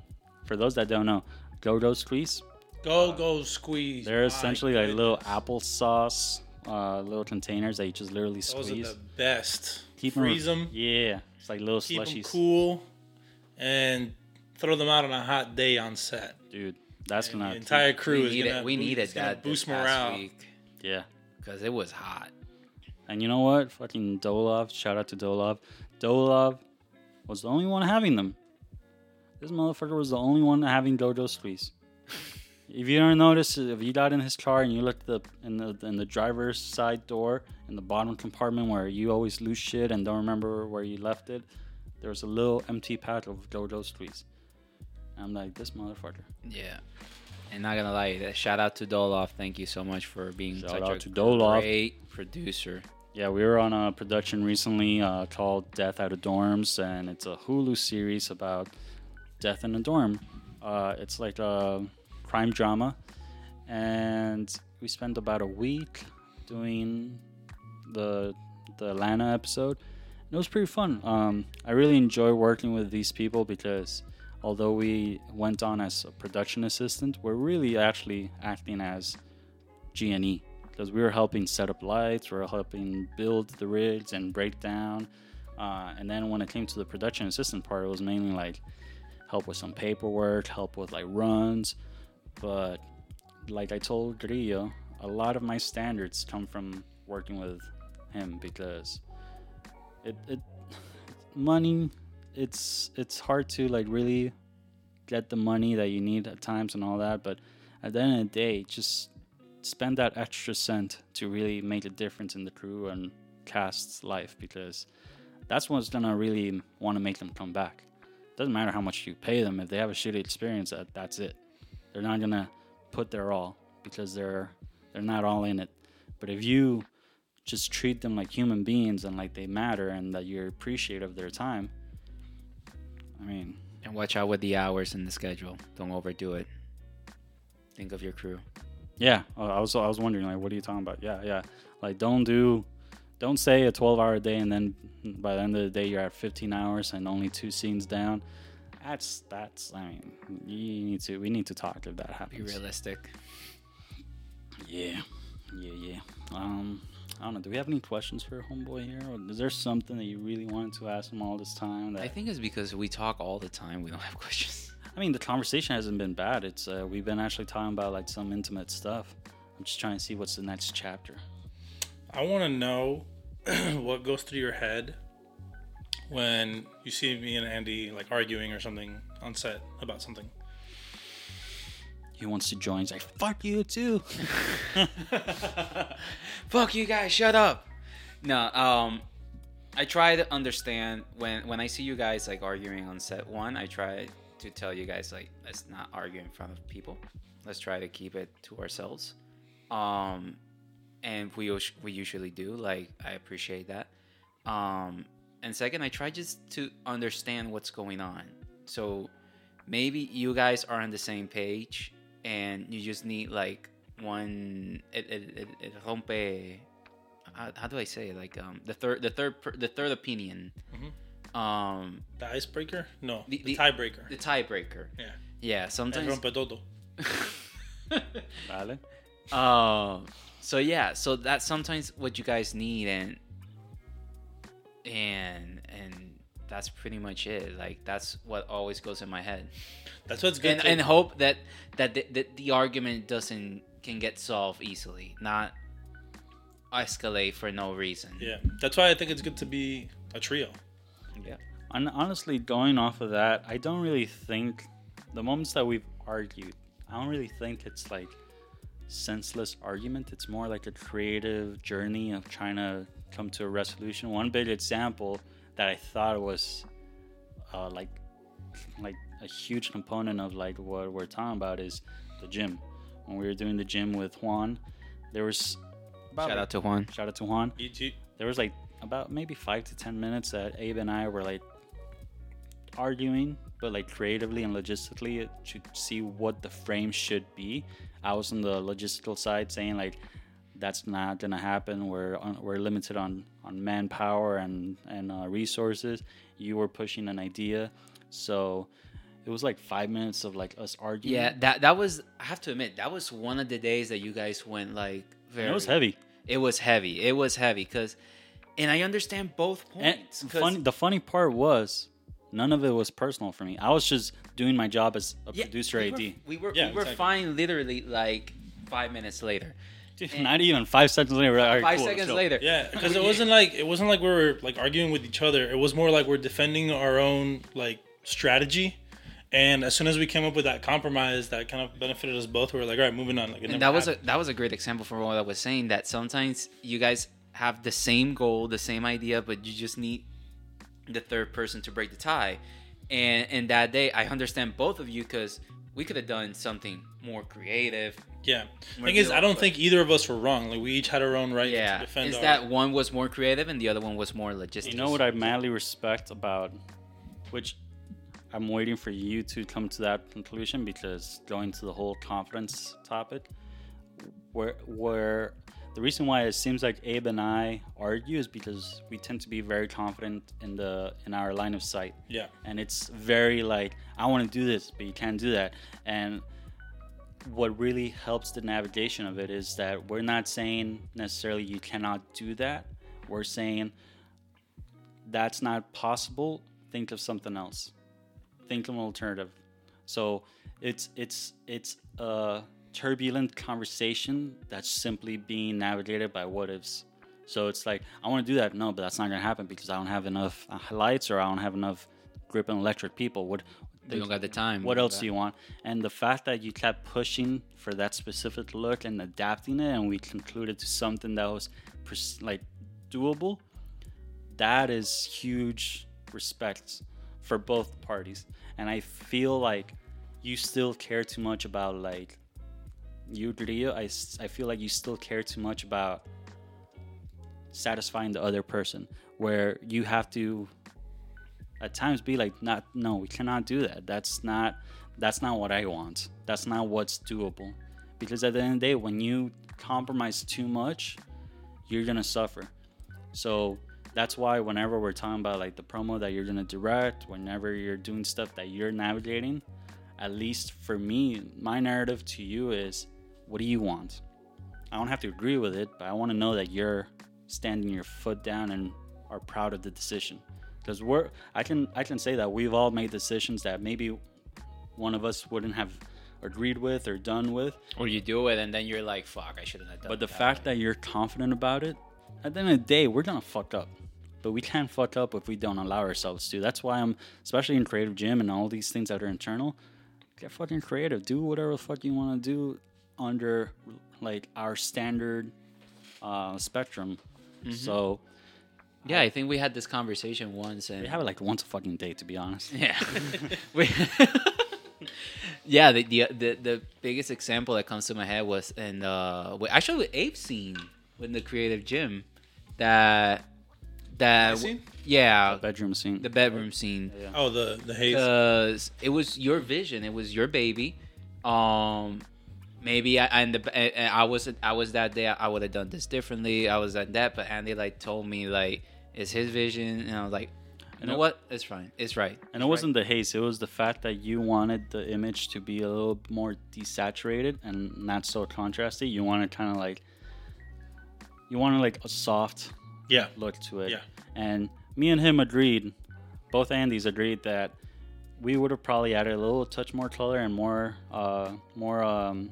for those that don't know, Go-Go Squeeze, Go, go, squeeze. they're My essentially like little goodness. applesauce, uh, little containers that you just literally squeeze. Those are the best. Keep 'em- Freeze them, Yeah, it's like little keep them cool, and throw them out on a hot day on set. Dude, that's And gonna the entire crew we is needed, gonna we needed it's gonna that boost this past morale. week yeah. because it was hot. And you know what? Fucking Dolov, shout out to Dolov. Dolov was the only one having them. This motherfucker was the only one having Go-Go Squeeze. if you don't notice, if you got in his car and you looked the in the in the driver's side door in the bottom compartment where you always lose shit and don't remember where you left it, there was a little empty pack of Go-Go Squeeze. I'm like, this motherfucker. Yeah. And not gonna lie, shout out to Dolov. Thank you so much for being Shout such out a to Doloff. great producer. Yeah, we were on a production recently uh, called Death Out of Dorms, and it's a Hulu series about death in a dorm. Uh, it's like a crime drama, and we spent about a week doing the the Atlanta episode. It was pretty fun. Um, I really enjoy working with these people because although we went on as a production assistant, we're really actually acting as G and E because we were helping set up lights, we were helping build the rigs and break down. Uh, and then when it came to the production assistant part, it was mainly like help with some paperwork, help with like runs. But like I told Grillo, a lot of my standards come from working with him because it, it money it's it's hard to like really get the money that you need at times and all that but at the end of the day just spend that extra cent to really make a difference in the crew and cast's life because that's what's gonna really want to make them come back. Doesn't matter how much you pay them if they have a shitty experience. That that's it. They're not gonna put their all because they're they're not all in it. But if you just treat them like human beings and like they matter and that you're appreciative of their time, I mean, And watch out with the hours and the schedule. Don't overdo it. Think of your crew. Yeah, I was I was wondering like, what are you talking about? Yeah, yeah. Like, don't do, don't say a twelve hour day and then by the end of the day you're at fifteen hours and only two scenes down. That's that's. I mean, you need to. We need to talk if that happens. Be realistic. Yeah, yeah, yeah. Um, I don't know. Do we have any questions for Homeboy here, or is there something that you really wanted to ask him all this time? That I think it's because we talk all the time. We don't have questions. I mean, the conversation hasn't been bad. It's uh, we've been actually talking about like some intimate stuff. I'm just trying to see what's the next chapter. I want to know what goes through your head when you see me and Andy like arguing or something on set about something? He wants to join. He's like, fuck you too. Fuck you guys, shut up. No, um I try to understand when when I see you guys like arguing on set one, I try to tell you guys like let's not argue in front of people. Let's try to keep it to ourselves. Um and we we usually do. Like I appreciate that. Um and second, I try just to understand what's going on. So maybe you guys are on the same page and you just need like one it it, it, it rompe how, how do I say it? like um the third the third the third opinion um The icebreaker? No, The- the, the- tiebreaker. the tiebreaker yeah, yeah sometimes rompe todo. Vale. um so yeah so that's sometimes what you guys need and and and that's pretty much it like that's what always goes in my head That's what's good. and, to- and hope that that the, that the argument doesn't can get solved easily not escalate for no reason yeah, that's why I think it's good to be a trio. Yeah And honestly, going off of that, I don't really think the moments that we've argued, I don't really think it's like senseless argument. It's more like a creative journey of trying to come to a resolution. One big example that I thought was uh, like like a huge component of like what we're talking about is the gym. When we were doing the gym with Juan, there was about shout like- out to Juan shout out to Juan You, you, there was like about maybe five to ten minutes that Abe and I were like arguing, but like creatively and logistically to see what the frame should be. I was on the logistical side saying like that's not gonna happen. We're on, we're limited on on manpower and and uh, resources. You were pushing an idea, so it was like five minutes of like us arguing. Yeah, that that was. I have to admit, that was one of the days that you guys went like very. And it was heavy. It was heavy. It was heavy because, and I understand both And points. 'cause- funny, the funny part was none of it was personal for me. I was just doing my job as a Yeah, producer we AD. Were, we were Yeah, we were exactly. fine. Literally, like five minutes later. Dude, Not even five seconds later. we're like, Five cool, seconds later. yeah, because it wasn't like it wasn't like we were like arguing with each other. It was more like we're defending our own like strategy. And as soon as we came up with that compromise that kind of benefited us both, we were like, all right, moving on. Like, and never that was a that was a great example for what I was saying. That sometimes you guys have the same goal, the same idea, but you just need the third person to break the tie. And and that day, I understand both of you because we could have done something more creative. yeah. More Thing is, I don't but- think either of us were wrong. Like we each had our own right Yeah, to defend is our. that one was more creative and the other one was more logistics. You know what I madly respect about, which I'm waiting for you to come to that conclusion because going to the whole confidence topic, where where the reason why it seems like Abe and I argue is because we tend to be very confident in the in our line of sight. yeah. and it's very like I want to do this, but you can't do that. And what really helps the navigation of it is that we're not saying necessarily you cannot do that. We're saying that's not possible. Think of something else. Think of an alternative. So it's it's it's a turbulent conversation that's simply being navigated by what ifs. So it's like I want to do that, no, but that's not gonna happen because I don't have enough uh, lights or I don't have enough grip and electric people. What They don't got the time. what else do you want? And the fact that you kept pushing for that specific look and adapting it, and we concluded to something that was pers- like doable, that is huge respect for both parties. And I feel like you still care too much about like you. I, I feel like you still care too much about satisfying the other person, where you have to at times be like not no we cannot do that. That's not that's not what i want. That's not what's doable. Because at the end of the day when you compromise too much you're gonna suffer. So that's why whenever we're talking about like the promo that you're gonna direct whenever you're doing stuff that you're navigating at least for me my narrative to you is what do you want i don't have to agree with it but i want to know that you're standing your foot down and are proud of the decision because we're I can I can say that we've all made decisions that maybe one of us wouldn't have agreed with or done with, Or you do it and then you're like, "Fuck, I shouldn't have done." It. But the that. fact that you're confident about it, at the end of the day, we're gonna fuck up. but we can't fuck up if we don't allow ourselves to. That's why I'm, especially in creative gym and all these things that are internal. Get fucking creative. Do whatever the fuck you want to do under like our standard uh, spectrum. So Yeah, I think we had this conversation once, and we have it like once a fucking day, to be honest. Yeah. We- yeah, the, the the the biggest example that comes to my head was in uh actually with Ape scene in the creative gym that that My scene? yeah Bedroom scene. the bedroom scene Yeah. Oh, the the haze. because it was your vision it was your baby um maybe I and the I was I was that day I would have done this differently I was at that but Andy like told me like it's his vision and I was like you know what it's fine it's right And it wasn't the haze; it was the fact that you wanted the image to be a little more desaturated and not so contrasty. You wanted kind of like, you wanted like a soft yeah. look to it. Yeah. And me and him agreed, both Andys agreed that we would have probably added a little touch more color and more, uh, more, um,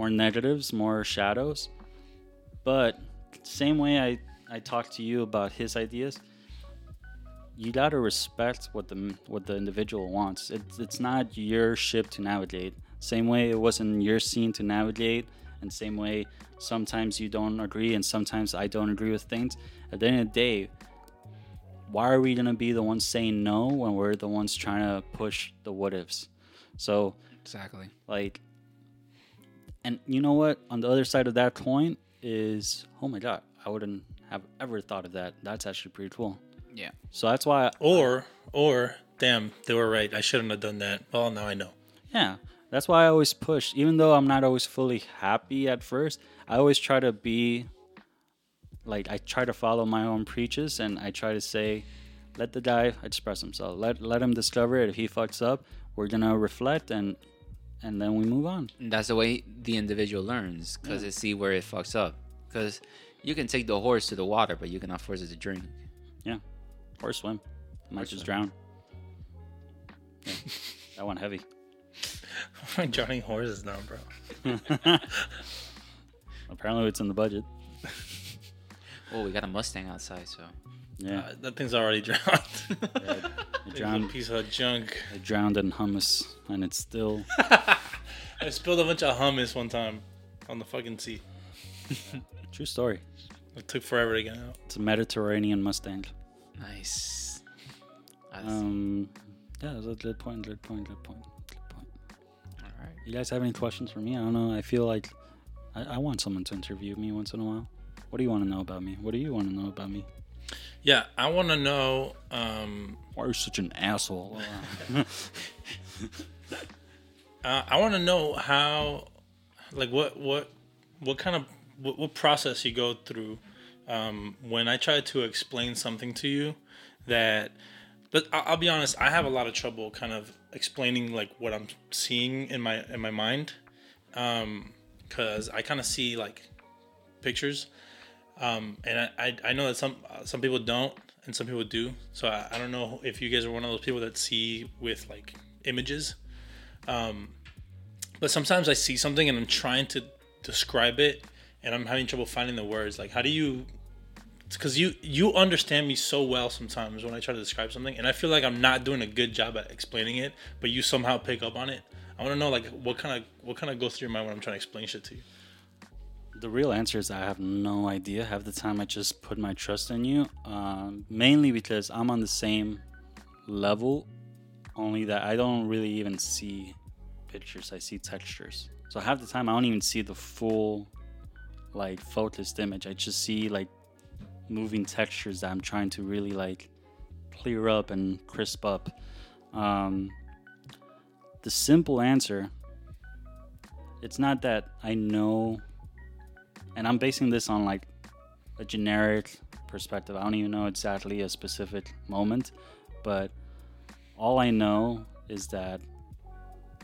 more negatives, more shadows. But same way I I talked to you about his ideas, you gotta respect what the what the individual wants. It's it's not your ship to navigate. Same way it wasn't your scene to navigate, and same way sometimes you don't agree and sometimes I don't agree with things. At the end of the day, why are we gonna be the ones saying no when we're the ones trying to push the what ifs? So exactly like and you know what? On the other side of that coin is oh my god i wouldn't have ever thought of that. That's actually pretty cool. Yeah. So that's why Or or damn, they were right. I shouldn't have done that. Well, now I know. yeah. That's why i always push. Even though i'm not always fully happy at first i always try to be like i try to follow my own preaches and i try to say let the guy express himself. Let let him discover it. If he fucks up we're gonna reflect and and then we move on. And that's the way the individual learns because they see where it fucks up. Because you can take the horse to the water but you cannot force it to drink. Yeah. Or swim. Might just drown. Yeah. that one heavy. Johnny horses now, bro. Apparently, it's in the budget. oh we got a mustang outside so Yeah, Uh, that thing's already drowned. it It's a drowned. piece of junk. It drowned in hummus, and it's still. I spilled a bunch of hummus one time on the fucking sea. True story. It took forever to get out. It's a Mediterranean Mustang. nice Um, yeah, that's a good point. Good point. Good point. Good point. all right You guys have any questions for me? I don't know. I feel like I, I want someone to interview me once in a while. What do you want to know about me? What do you want to know about me? Yeah, I want to know. Um, Why are you such an asshole? uh, I want to know how, like, what what what kind of what, what process you go through um, when I try to explain something to you that. But I'll be honest, I have a lot of trouble kind of explaining like what I'm seeing in my in my mind, because I kind of see like pictures, um, and I, I know that some uh, some people don't and some people do. So I, I don't know if you guys are one of those people that see with like images. Um, but sometimes I see something and I'm trying to describe it, and I'm having trouble finding the words. Like, how do you? Because you you understand me so well sometimes when I try to describe something, and I feel like I'm not doing a good job at explaining it, but you somehow pick up on it. I want to know like what kind of what kind of goes through your mind when I'm trying to explain shit to you. The real answer is I have no idea. Half the time I just put my trust in you, um, mainly because I'm on the same level, only that I don't really even see pictures. I see textures. So half the time I don't even see the full, like focused image. I just see like moving textures that I'm trying to really like clear up and crisp up. Um, the simple answer, it's not that I know and I'm basing this on like a generic perspective. I don't even know exactly a specific moment, but all I know is that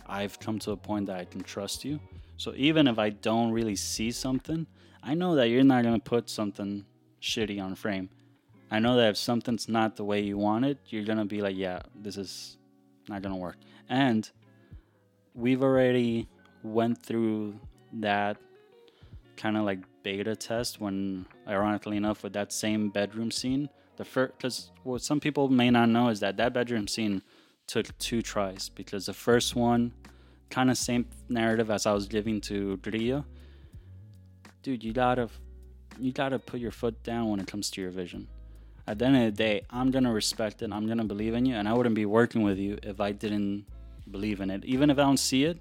I've come to a point that I can trust you. So even if I don't really see something, I know that you're not going to put something shitty on frame. I know that if something's not the way you want it, you're going to be like, yeah, this is not going to work. And we've already went through that kind of like beta test when, ironically enough, with that same bedroom scene, the first because what some people may not know is that that bedroom scene took two tries because the first one, kind of same narrative as I was giving to Grillo. Dude, you gotta, you gotta put your foot down when it comes to your vision. At the end of the day, I'm gonna respect it. I'm gonna believe in you, and I wouldn't be working with you if I didn't believe in it. Even if I don't see it.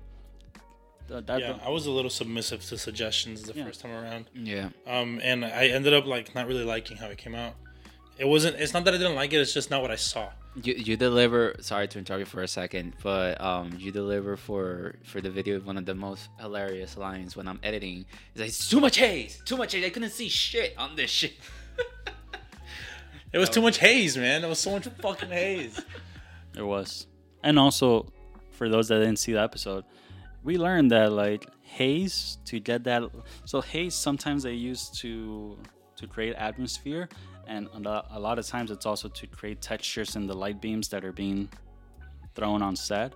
That, that, Yeah, I was a little submissive to suggestions the Yeah. first time around. Yeah. Um, and I ended up like not really liking how it came out. It wasn't. It's not that I didn't like it. It's just not what I saw. You you deliver. Sorry to interrupt you for a second, but um, you deliver for for the video one of the most hilarious lines when I'm editing. It's like it's too much haze, too much haze. I couldn't see shit on this shit. It was too much haze, man. It was so much fucking haze. It was. And also, for those that didn't see the episode, we learned that like haze to get that. So haze sometimes they use to to create atmosphere, and a lot, of times it's also to create textures in the light beams that are being thrown on set.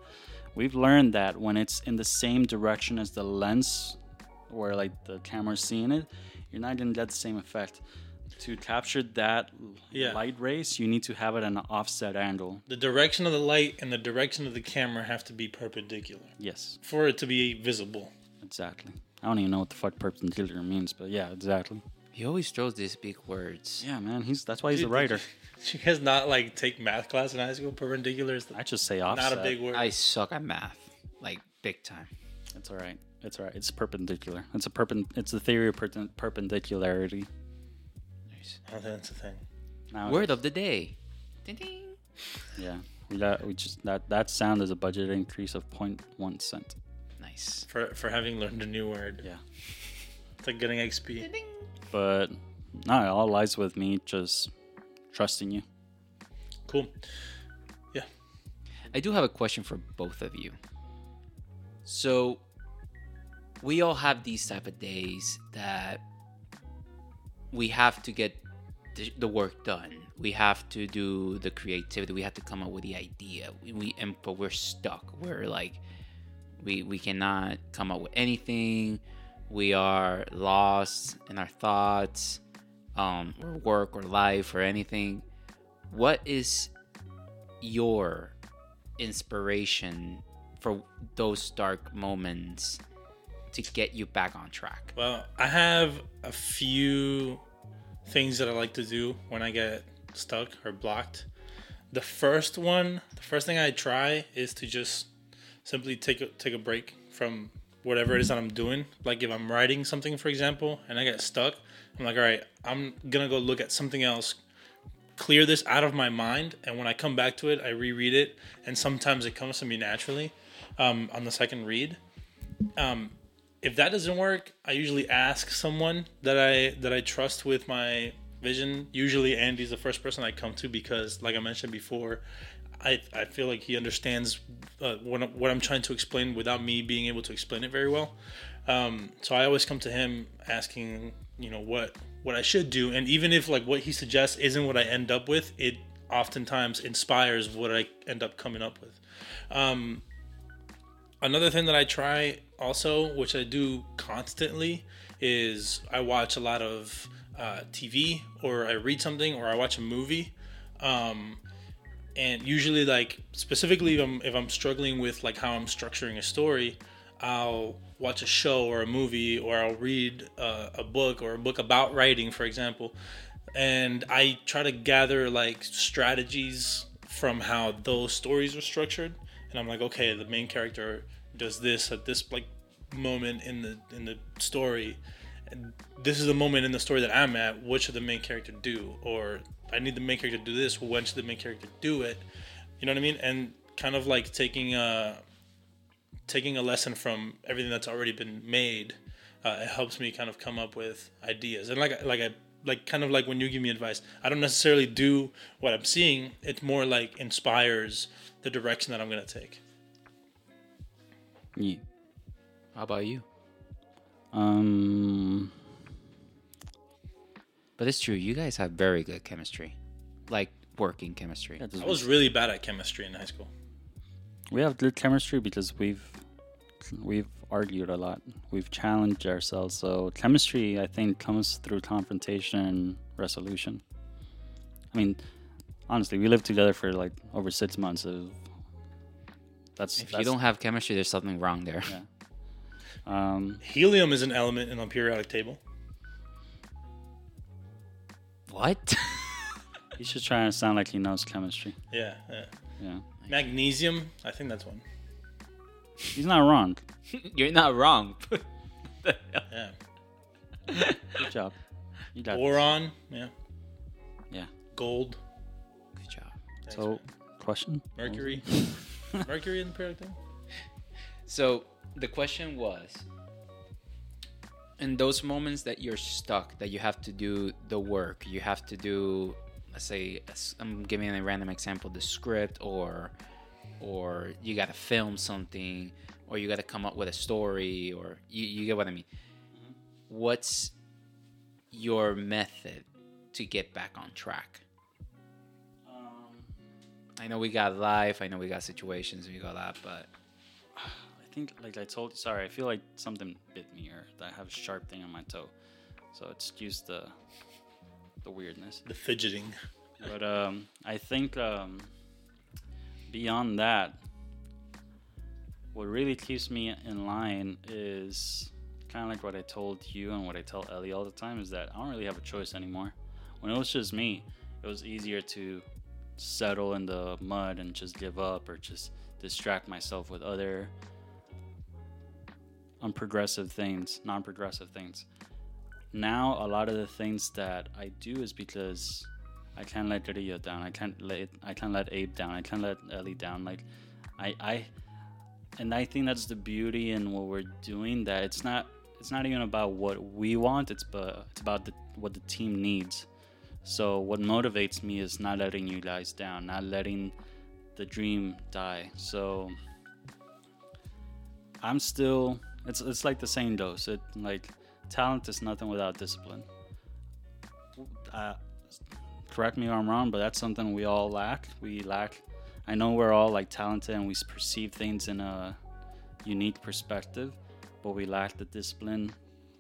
We've learned that when it's in the same direction as the lens, where like the camera's seeing it, you're not gonna get the same effect. To capture that Yeah. light rays, you need to have it at an offset angle. The direction of the light and the direction of the camera have to be perpendicular Yes. for it to be visible. Exactly. I don't even know what the fuck perpendicular means, but yeah, exactly. He always throws these big words. Yeah, man. He's that's why he's Dude, a writer. Did you guys not like take math class in high school? Perpendicular is the, I just say offset. not a big word. I suck at math, like big time. It's all right. It's all right. It's perpendicular. It's a perpen. It's the theory of perpen- perpendicularity. Nice. I that's a thing. Now, Word of the day. Ding ding. Yeah, we got we just that that sound is a budget increase of 0.1 cent. Nice. For for having learned a new word. Yeah. It's like getting XP. But no, it all lies with me just trusting you. Cool. Yeah. I do have a question for both of you. So, we all have these type of days that we have to get the, work done. We have to do the creativity. We have to come up with the idea. We, we and but we're stuck. We're like, we we cannot come up with anything. We are lost in our thoughts, um, or work or life or anything. What is your inspiration for those dark moments to get you back on track? Well, I have a few things that I like to do when I get stuck or blocked. The first one, the first thing I try is to just simply take a take a break from whatever it is that I'm doing. Like if I'm writing something, for example, and I get stuck, I'm like, all right, I'm gonna go look at something else, clear this out of my mind, and when I come back to it, I reread it, and sometimes it comes to me naturally um, on the second read. Um, if that doesn't work, I usually ask someone that I that I trust with my vision. Usually, Andy's the first person I come to because, like I mentioned before, I I feel like he understands uh, what what I'm trying to explain without me being able to explain it very well. Um, so I always come to him asking, you know, what what I should do, and even if like what he suggests isn't what I end up with, it oftentimes inspires what I end up coming up with. Um, another thing that I try also, which I do constantly, is I watch a lot of uh, TV or I read something or I watch a movie. Um, and usually, like specifically, if I'm if I'm struggling with like how I'm structuring a story, I'll watch a show or a movie or I'll read uh, a book or a book about writing, for example, and I try to gather like strategies from how those stories are structured. And I'm like, okay, the main character does this at this like moment in the in the story. This is the moment in the story that I'm at. What should the main character do? Or I need the main character to do this. When should the main character do it? You know what I mean? And kind of like taking a taking a lesson from everything that's already been made. Uh, it helps me kind of come up with ideas. And like like I like kind of like when you give me advice, I don't necessarily do what I'm seeing. It's more like inspires the direction that I'm gonna take. Yeah. How about you? Um. But it's true. You guys have very good chemistry, like working chemistry. I was really bad at chemistry in high school. we have good chemistry because we've we've argued a lot. We've challenged ourselves. So chemistry, I think, comes through confrontation and resolution. I mean, honestly, we lived together for like over six months. Of that's If you don't have chemistry, there's something wrong there. Yeah. Um, Helium is an element in the periodic table. What? he's just trying to sound like he knows chemistry. Yeah, yeah. Yeah, Magnesium, I think that's one. he's not wrong. You're not wrong. Yeah. Good job. You got this. Boron, yeah. Yeah. Gold. Good job. Thanks, So, man. question? Mercury. Mercury in the periodic table. So the question was in those moments that you're stuck, that you have to do the work, you have to do, let's say, I'm giving a random example, the script, or or you got to film something, or you got to come up with a story, or you, you get what I mean. Mm-hmm. What's your method to get back on track? I know we got life, I know we got situations, we got that, but I think, like I told you, sorry, I feel like something bit me or that I have a sharp thing on my toe. So it's just the the weirdness. The fidgeting. But um, I think um, beyond that, what really keeps me in line is kind of like what I told you and what I tell Ellie all the time is that I don't really have a choice anymore. When it was just me, it was easier to settle in the mud and just give up or just distract myself with other unprogressive things, non progressive things. Now, a lot of the things that I do is because I can't let Rio down. I can't let I can't let Abe down. I can't let Ellie down. Like I I and I think that's the beauty in what we're doing. That it's not it's not even about what we want. It's but it's about the, what the team needs. So what motivates me is not letting you guys down, not letting the dream die. So I'm still it's it's like the same dose. It like talent is nothing without discipline. Uh, correct me if I'm wrong, but that's something we all lack. We lack. I know we're all like talented and we perceive things in a unique perspective, but we lack the discipline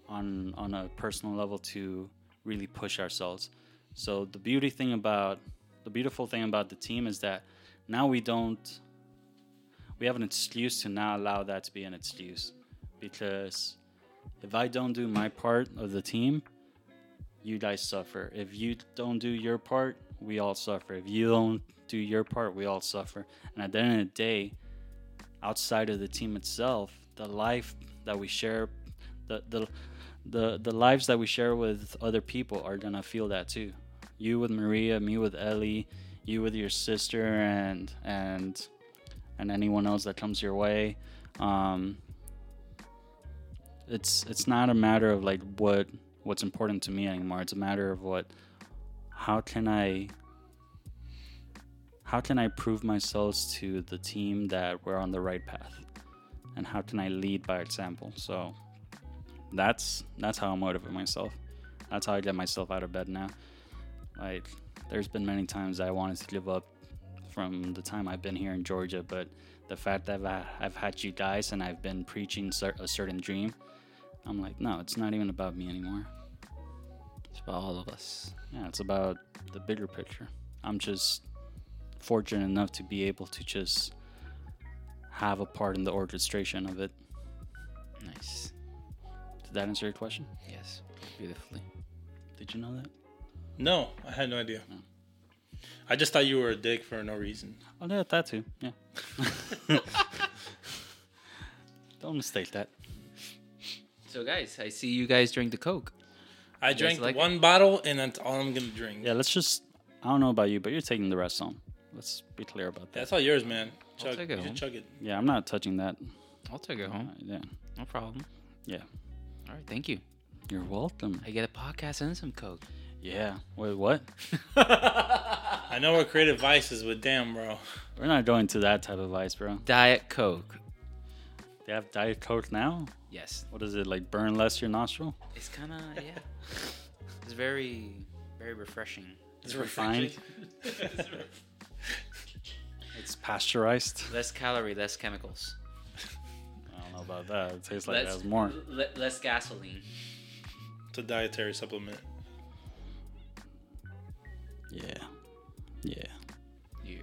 on on a personal level to really push ourselves. So the beauty thing about the beautiful thing about the team is that now we don't we have an excuse to not allow that to be an excuse because if I don't do my part of the team, you guys suffer. If you don't do your part, we all suffer. If you don't do your part, we all suffer. And at the end of the day, outside of the team itself, the life that we share, the the the, the lives that we share with other people are gonna feel that too. You with Maria, me with Ellie, you with your sister, and and and anyone else that comes your way. Um, it's it's not a matter of like what what's important to me anymore. It's a matter of what how can I how can I prove myself to the team that we're on the right path? And how can I lead by example? So that's that's how I motivate myself. That's how I get myself out of bed now. Like there's been many times I wanted to give up from the time I've been here in Georgia, but the fact that I've, I've had you guys and I've been preaching a certain dream, I'm like, no, it's not even about me anymore. it's about all of us. Yeah, it's about the bigger picture. I'm just fortunate enough to be able to just have a part in the orchestration of it. Nice. Did that answer your question? Yes. Beautifully. Did you know that? No, I had no idea. I just thought you were a dick for no reason. Oh, yeah, that too. Yeah. Don't mistake that. So, guys, I see you guys drink the Coke. I guys drank like it? one bottle and that's all I'm gonna drink. Yeah, let's just. I don't know about you, but you're taking the rest home. Let's be clear about that. That's all yours, man. Chug, take it you home. chug it. Yeah, I'm not touching that. I'll take it Uh, home. yeah. No problem. Yeah. All right. Thank you. You're welcome. I get a podcast and some Coke. Yeah. Wait, what? I know we're creative vices, but damn, bro. We're not going to that type of vice, bro. Diet Coke. They have Diet Coke now? Yes. What is it, like burn less your nostril? It's kind of, yeah. it's very, very refreshing. It's refined. refreshing. It's pasteurized. Less calorie, less chemicals. I don't know about that. It tastes like it Less- has more. le- less gasoline. It's a dietary supplement. Yeah, yeah. Yeah.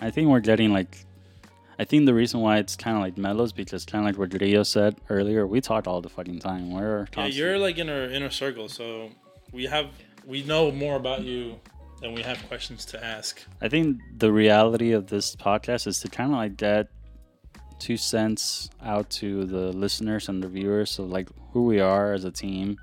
I think we're getting like. I think the reason why it's kind of like mellow is because kind of like what Rio said earlier. We talk all the fucking time. We're Yeah, you're like in our inner circle, so we have we know more about you than we have questions to ask. I think the reality of this podcast is to kind of like get two cents out to the listeners and the viewers of like who we are as a team.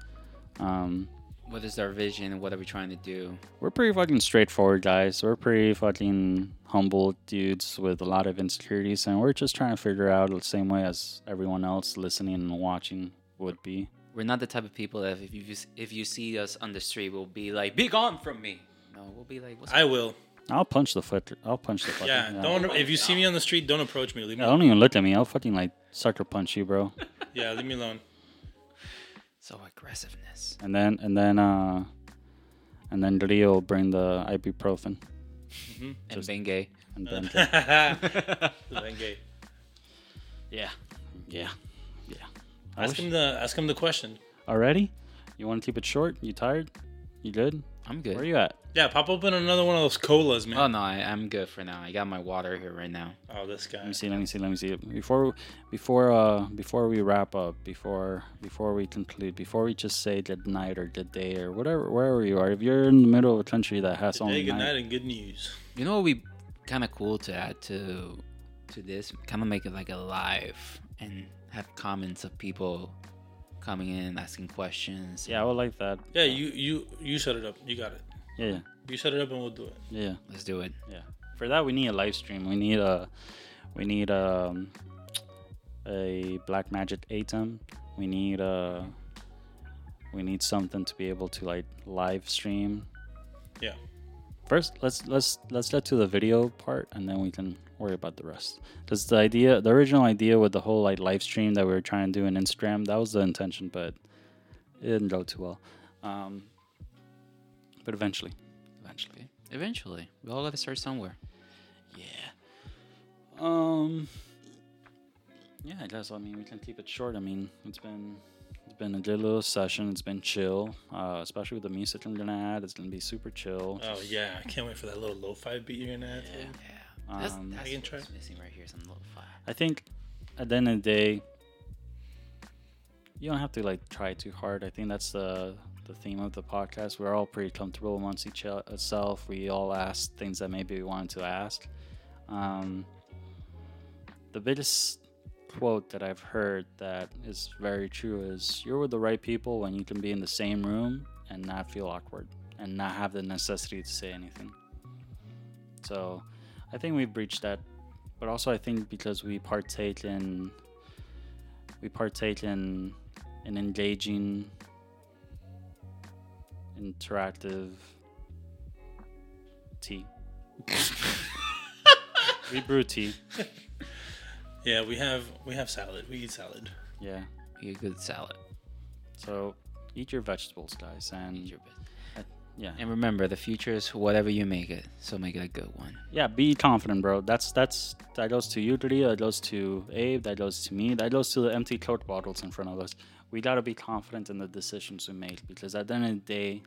Um, What is our vision? What are we trying to do? we're pretty fucking straightforward guys. We're pretty fucking humble dudes with a lot of insecurities, and we're just trying to figure out the same way as everyone else listening and watching would be. We're not the type of people that if you if you see us on the street, we'll be like, "Be gone from me." No, we'll be like, "What's I will. I'll punch the foot. I'll punch the fucking. Yeah, don't if you see me on the street, don't approach me. Leave me. Yeah, don't even look at me. I'll fucking like sucker punch you, bro. Yeah, leave me alone. So aggressiveness?" And then and then uh and then Rio will bring the ibuprofen And Just- being gay. and then Bengay. yeah yeah yeah. I Ask wish- him the ask him the question. already. You want to keep it short? You tired? You good? I'm good. Where are you at? Yeah, pop open another one of those colas, man. Oh no, I, I'm good for now. I got my water here right now. Oh, this guy. Let me see. Let me see. Let me see. Before before uh before we wrap up, before before we conclude, before we just say good night or good day or whatever wherever you are. If you're in the middle of a country that has Good only day, good night, night, and good news. You know what would be kind of cool to add to to this? Kind of make it like a live and have comments of people coming in asking questions. yeah, I would like that. Yeah, you you you set it up. You got it. Yeah, yeah, You set it up, and we'll do it. yeah. Let's do it. Yeah. For that, we need a live stream. We need a, we need um, a Black Magic ATEM. We need a, we need something to be able to like live stream. Yeah. First, let's let's let's get to the video part, and then we can worry about the rest. Because the idea, the original idea with the whole like live stream that we were trying to do in Instagram, that was the intention, but it didn't go too well. Um, but eventually, eventually. Eventually, we all got to start somewhere. Yeah. Um. Yeah, I guess. I mean, we can keep it short. I mean, it's been it's been a good little session. It's been chill, uh, especially with the music I'm gonna add. It's gonna be super chill. Oh yeah, I can't wait for that little lo-fi beat you're gonna add. to. Yeah, that's, Um, that's I can what's try. missing right here. Some little fire. I think at the end of the day, you don't have to like try too hard. I think that's the the theme of the podcast. We're all pretty comfortable amongst each o- itself. We all ask things that maybe we wanted to ask. Um, the biggest quote that I've heard that is very true is you're with the right people when you can be in the same room and not feel awkward and not have the necessity to say anything. So I think we've breached that. But also I think because we partake in we partake in in engaging interactive tea. we brew tea. Yeah, we have we have salad. We eat salad. Yeah. Be a good salad. So eat your vegetables, guys, and Eat your bit. Yeah, And remember, the future is whatever you make it. So make it a good one. yeah. Be confident, bro. That's that's that goes to you, Dria. That goes to Abe. That goes to me. That goes to the empty Coke bottles in front of us. We gotta be confident in the decisions we make because at the end of the day,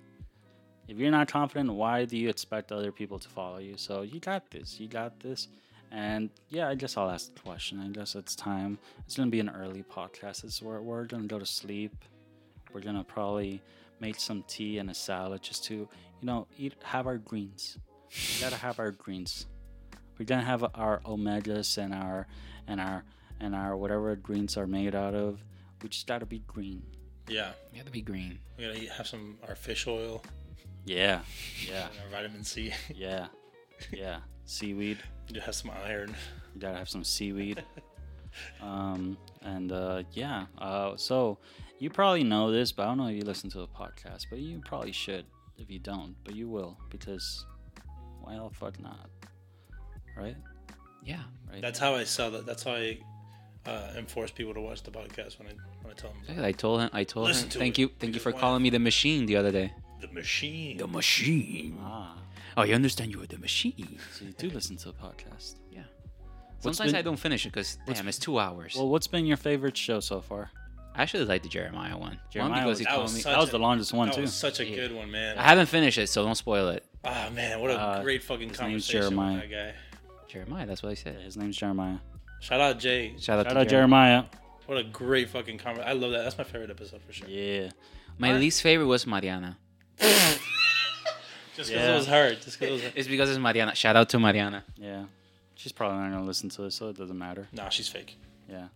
if you're not confident, why do you expect other people to follow you? So you got this. You got this. And yeah, I guess I'll ask the question. I guess it's time. It's gonna be an early podcast. It's where we're gonna go to sleep. We're gonna probably make some tea and a salad just to, you know, eat have our greens. We gotta have our greens. We're gonna have our omegas and our and our and our whatever greens are made out of. We just gotta be green. Yeah, You got to be green. we gotta eat, have some our fish oil Yeah, yeah, and our vitamin C. yeah, yeah. Seaweed. you gotta have some iron. You gotta have some seaweed. Um, and uh, yeah, uh, so you probably know this, but I don't know if you listen to the podcast, but you probably should if you don't, but you will because why the fuck not? Right? Yeah. Right? That's how I sell it. That's how I uh, enforce people to watch the podcast when I when I tell them Look, I told him. I told Listen him. to Thank it, you. Thank you for calling me the machine the other day. the machine. The machine. ah, Oh, you understand? You are the machine. so you do listen to the podcast. Yeah. Sometimes been- I don't finish it because damn, it's two hours. Well, what's been your favorite show so far? I actually like the Jeremiah one. Jeremiah one because was- he That was me. That was a- the longest one that too. was such a Yeah. good one, man. I haven't finished it, so don't spoil it. Ah man, what a Uh, great fucking his name's conversation Jeremiah. with that guy. Jeremiah, that's what I said. Yeah, his name's Jeremiah. Shout out Jay. Shout out Shout to out Jeremiah. Jeremiah. What a great fucking conversation. I love that. That's my favorite episode for sure. Yeah. My Alright. least favorite was Mariana. Just because Yeah. it was her. Just because it was her. It's because it's Mariana. Shout out to Mariana. Yeah. She's probably not gonna listen to this, so it doesn't matter. Nah, she's fake. Yeah.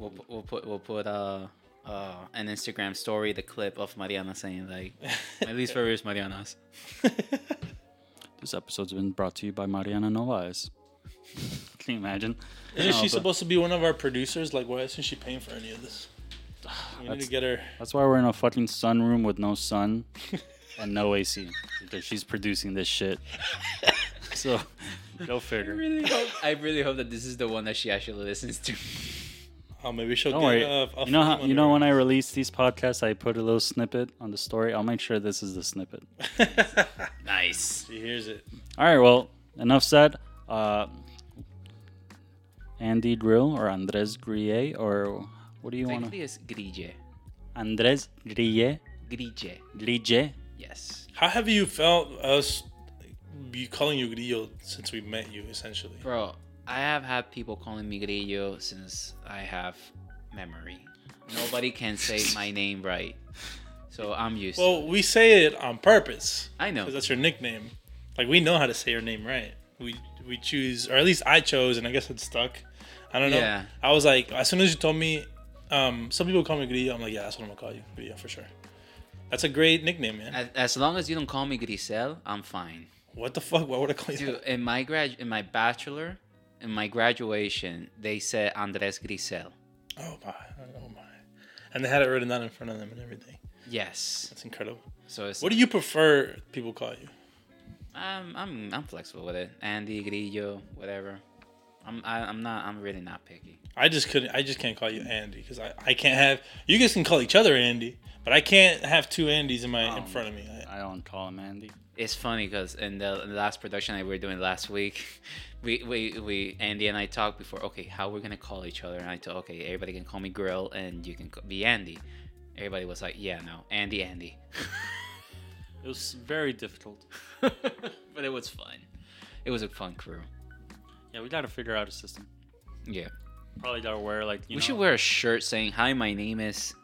We'll, pu- we'll put we'll put uh uh an Instagram story, the clip of Mariana saying like my least favorite is Mariana's. This episode's been brought to you by Mariana Novais. Can you imagine? Isn't No, she but- supposed to be one of our producers? Like, why isn't she paying for any of this? We need That's- to get her. That's why we're in a fucking sunroom with no sun and no AC because she's producing this shit. so, go I figure. really hope I really hope that this is the one that she actually listens to. Oh, maybe she'll Don't get worry. a, a You know how you know when I release these podcasts, I put a little snippet on the story. I'll make sure this is the snippet. Nice. she hears it. All right. Well, enough said. Uh, Andy Grille or Andres Grille or what do you want? Technically, it's Grille. Andres Grille. Grille. Grille. Yes. How have you felt us be calling you Grillo since we met you, essentially? Bro, I have had people calling me Grillo since I have memory. Nobody can say my name right. So I'm used to Well, we say it on purpose. I know. because that's your nickname. Like we know how to say your name right. We we choose, or at least I chose, and I guess it stuck. I don't know. Yeah. I was like, as soon as you told me, um, some people call me Grillo. I'm like, yeah, that's what I'm gonna call you, Grillo, for sure. That's a great nickname, man. As, as long as you don't call me Grisel, I'm fine. what the fuck? Why would I call you? Dude, that? in my grad, in my bachelor, in my graduation, they said Andres Grisel. Oh my, oh my. And they had it written down in front of them and everything. Yes. That's incredible. So it's. What do you prefer people call you? I'm I'm I'm flexible with it. Andy Grillo, whatever. I'm I, I'm not. I'm really not picky. I just couldn't. I just can't call you Andy because I, I can't have. You guys can call each other Andy, but I can't have two Andys in my in Um, front of me. I, I don't call him Andy. It's funny because in the, in the last production that we were doing last week, we, we we Andy and I talked before. Okay, how we're gonna call each other? And I told okay, everybody can call me Grill, and you can be Andy. Everybody was like, yeah, no, Andy, Andy. It was very difficult. but it was fun. It was a fun crew. Yeah, we got to figure out a system. Yeah. Probably got to wear like you we know, should wear a shirt saying, "Hi, my name is."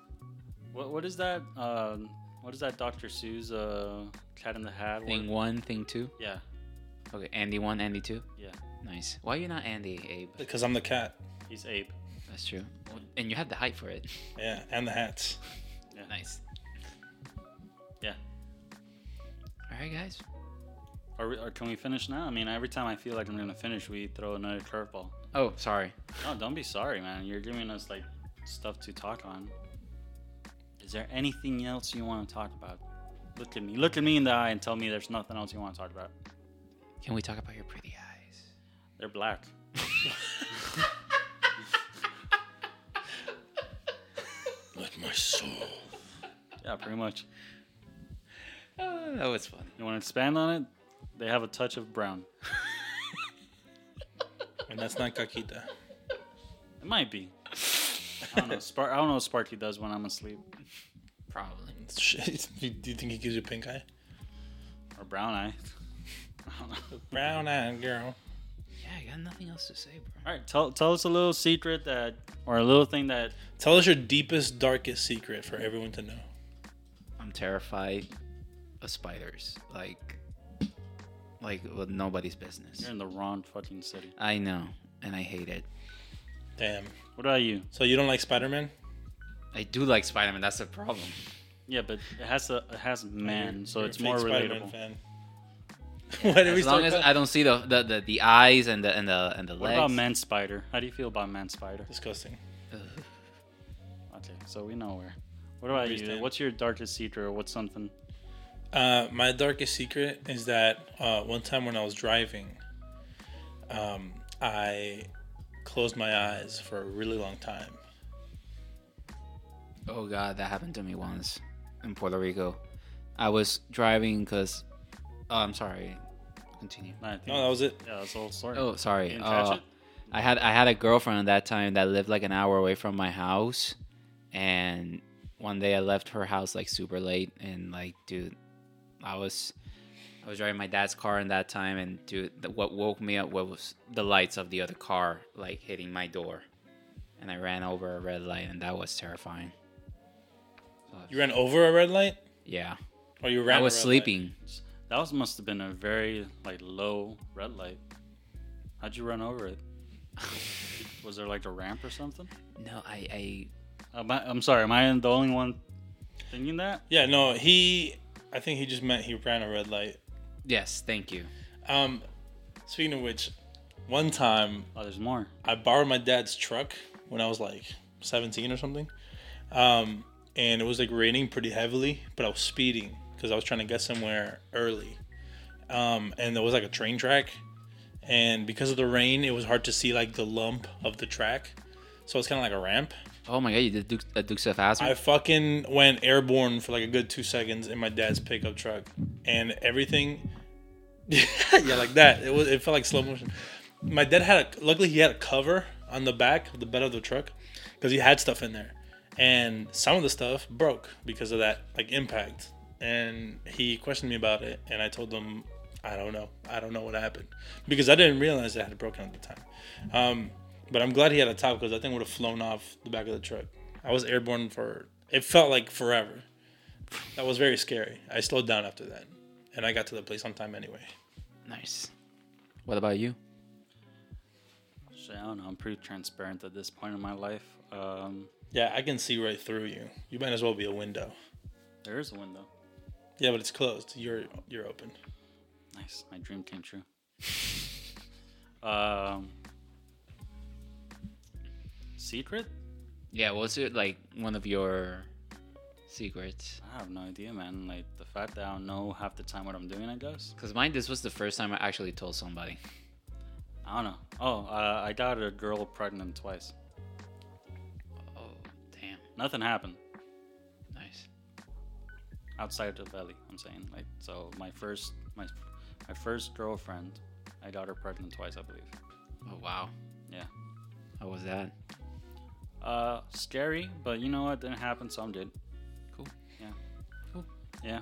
What what is that? Um, what is that? Dr. Seuss uh, Cat in the Hat. Thing one, thing two. Yeah, Okay, Andy one, Andy two. yeah. Nice. Why are you not Andy, Abe? because I'm the cat. He's Abe. That's true. And you have the height for it. Yeah, and the hats. Yeah. Nice. Yeah. All right, guys. Or, we- or can we finish now? I mean, every time I feel like I'm gonna finish, we throw another curveball. Oh, sorry. No, don't be sorry, man. You're giving us like stuff to talk on. Is there anything else you want to talk about? Look at me. Look at me in the eye and tell me there's nothing else you want to talk about. Can we talk about your pretty eyes? They're black. Like my soul. Yeah, pretty much. Oh, that was fun. You want to expand on it? They have a touch of brown. And that's not Kakita. It might be. I don't know. Spark. I don't know what Sparky does when I'm asleep. Probably. Shit. Do you think he gives you pink eye? Or brown eye. I don't know. Brown eyed girl. Yeah, I got nothing else to say, bro. All right, tell tell us a little secret that, or a little thing that. Tell us your deepest, darkest secret for everyone to know. I'm terrified of spiders. Like, like with nobody's business. You're in the wrong fucking city. I know, and I hate it. Damn. What about you? So you don't like Spider Man? I do like Spider-Man. That's the problem. Yeah, but it has a it has man, so You're it's fake more Spider-Man relatable. Fan. Why did we As long as that? I don't see the, the, the, the eyes and the and the and the What legs. What about man spider? How do you feel about man spider? Disgusting. Ugh. Okay, so we know where. What about Where you you? stand? What's your darkest secret, or what's something? Uh, my darkest secret is that uh, one time when I was driving, um, I closed my eyes for a really long time. Oh god, that happened to me once in Puerto Rico. I was driving because, oh, I'm sorry, continue. No, I think- No, that was it. yeah, that's the whole story. Oh, You sorry. didn't catch Uh, it? I had I had a girlfriend at that time that lived like an hour away from my house, and one day I left her house like super late, and like, dude, I was I was driving my dad's car in that time, and dude, the, what woke me up was the lights of the other car like hitting my door, and I ran over a red light, and that was terrifying. You ran over a red light, Yeah, or you ran? I a was red light? sleeping. That was must have been a very like low red light. How'd you run over it? was there like a ramp or something? No, I I Am I, I'm sorry. Am I the only one thinking that? Yeah, no, he. I think he just meant he ran a red light. yes, thank you. Um, speaking of which, one time Oh, there's more. I borrowed my dad's truck when I was like 17 or something. Um, and it was like raining pretty heavily, but I was speeding because I was trying to get somewhere early. Um, and there was like a train track. And because of the rain, it was hard to see like the lump of the track. So it's kind of like a ramp. Oh my god, you did Duke, a Dukes of Hazzard? I fucking went airborne for like a good two seconds in my dad's pickup truck, and everything. yeah, like that. It was. It felt like slow motion. My dad had a. Luckily, he had a cover on the back of the bed of the truck, because he had stuff in there, and some of the stuff broke because of that like impact. And he questioned me about it, and I told him, I don't know. I don't know what happened because I didn't realize it had broken at the time. Um, but I'm glad he had a top because that thing would have flown off the back of the truck. I was airborne for it felt like forever. That was very scary. I slowed down after that, and I got to the place on time anyway. nice. What about you? Shit, I don't know. I'm pretty transparent at this point in my life. Um, Yeah, I can see right through you. You might as well be a window. there is a window. Yeah, but it's closed. You're you're open. Nice. My dream came true. um, secret? Yeah, was it like one of your secrets? I have no idea, man. Like the fact that I don't know half the time what I'm doing. I guess. Because mine, this was the first time I actually told somebody. I don't know. Oh, uh, I got a girl pregnant twice. Oh, damn. Nothing happened Nice. Outside of the belly. I'm saying like so. My first my my first girlfriend, I got her pregnant twice, I believe. Oh, wow. Yeah. How was that? Uh, scary, but you know what? Didn't happen, Some I'm. Cool. Yeah. Cool. Yeah.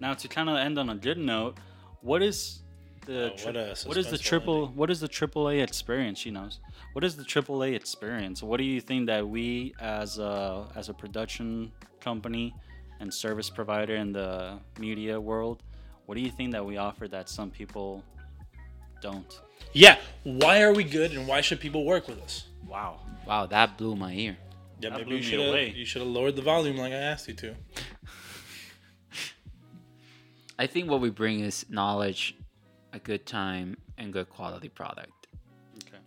Now to kind of end on a good note, what is the Oh, tri- what what is the suspenseful triple what is the AAA experience? She knows. What is the AAA experience? What do you think that we as a as a production company and service provider in the media world, what do you think that we offer that some people don't? Yeah. Why are we good, and why should people work with us? Wow. Wow, that blew my ear. Yeah, That maybe blew you should away. have you should have lowered the volume like I asked you to. I think what we bring is knowledge, a good time, and good quality product. Okay.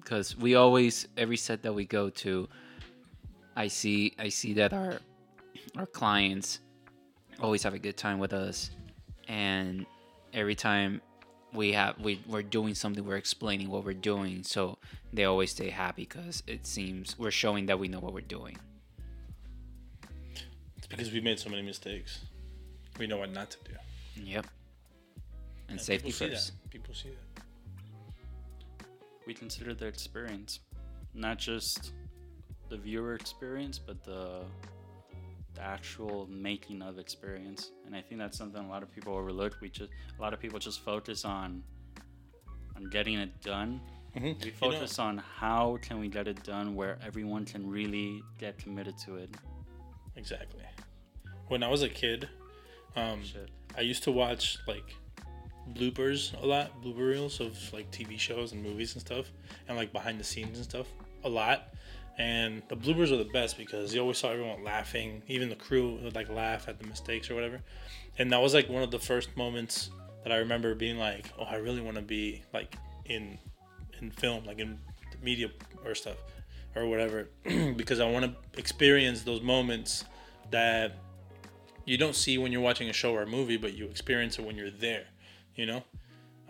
Because we always, every set that we go to, I see, I see that our our clients always have a good time with us, and every time we have we we're doing something, we're explaining what we're doing, so they always stay happy because it seems we're showing that we know what we're doing. It's because we made so many mistakes. We know what not to do. Yep. And And safety people see first. That. People see that. we consider the experience, not just the viewer experience, but the the actual making of experience. And I think that's something a lot of people overlook. We just a lot of people just focus on on getting it done. Mhm. We You know- focus on how can we get it done where everyone can really get committed to it. Exactly. When I was a kid, um, I used to watch like bloopers a lot, blooper reels of like TV shows and movies and stuff, and like behind the scenes and stuff a lot. And the bloopers are the best because you always saw everyone laughing, even the crew would like laugh at the mistakes or whatever. And that was like one of the first moments that I remember being like, "Oh, I really want to be like in in film, like in media or stuff or whatever, because I want to experience those moments that you don't see when you're watching a show or a movie, but you experience it when you're there, you know?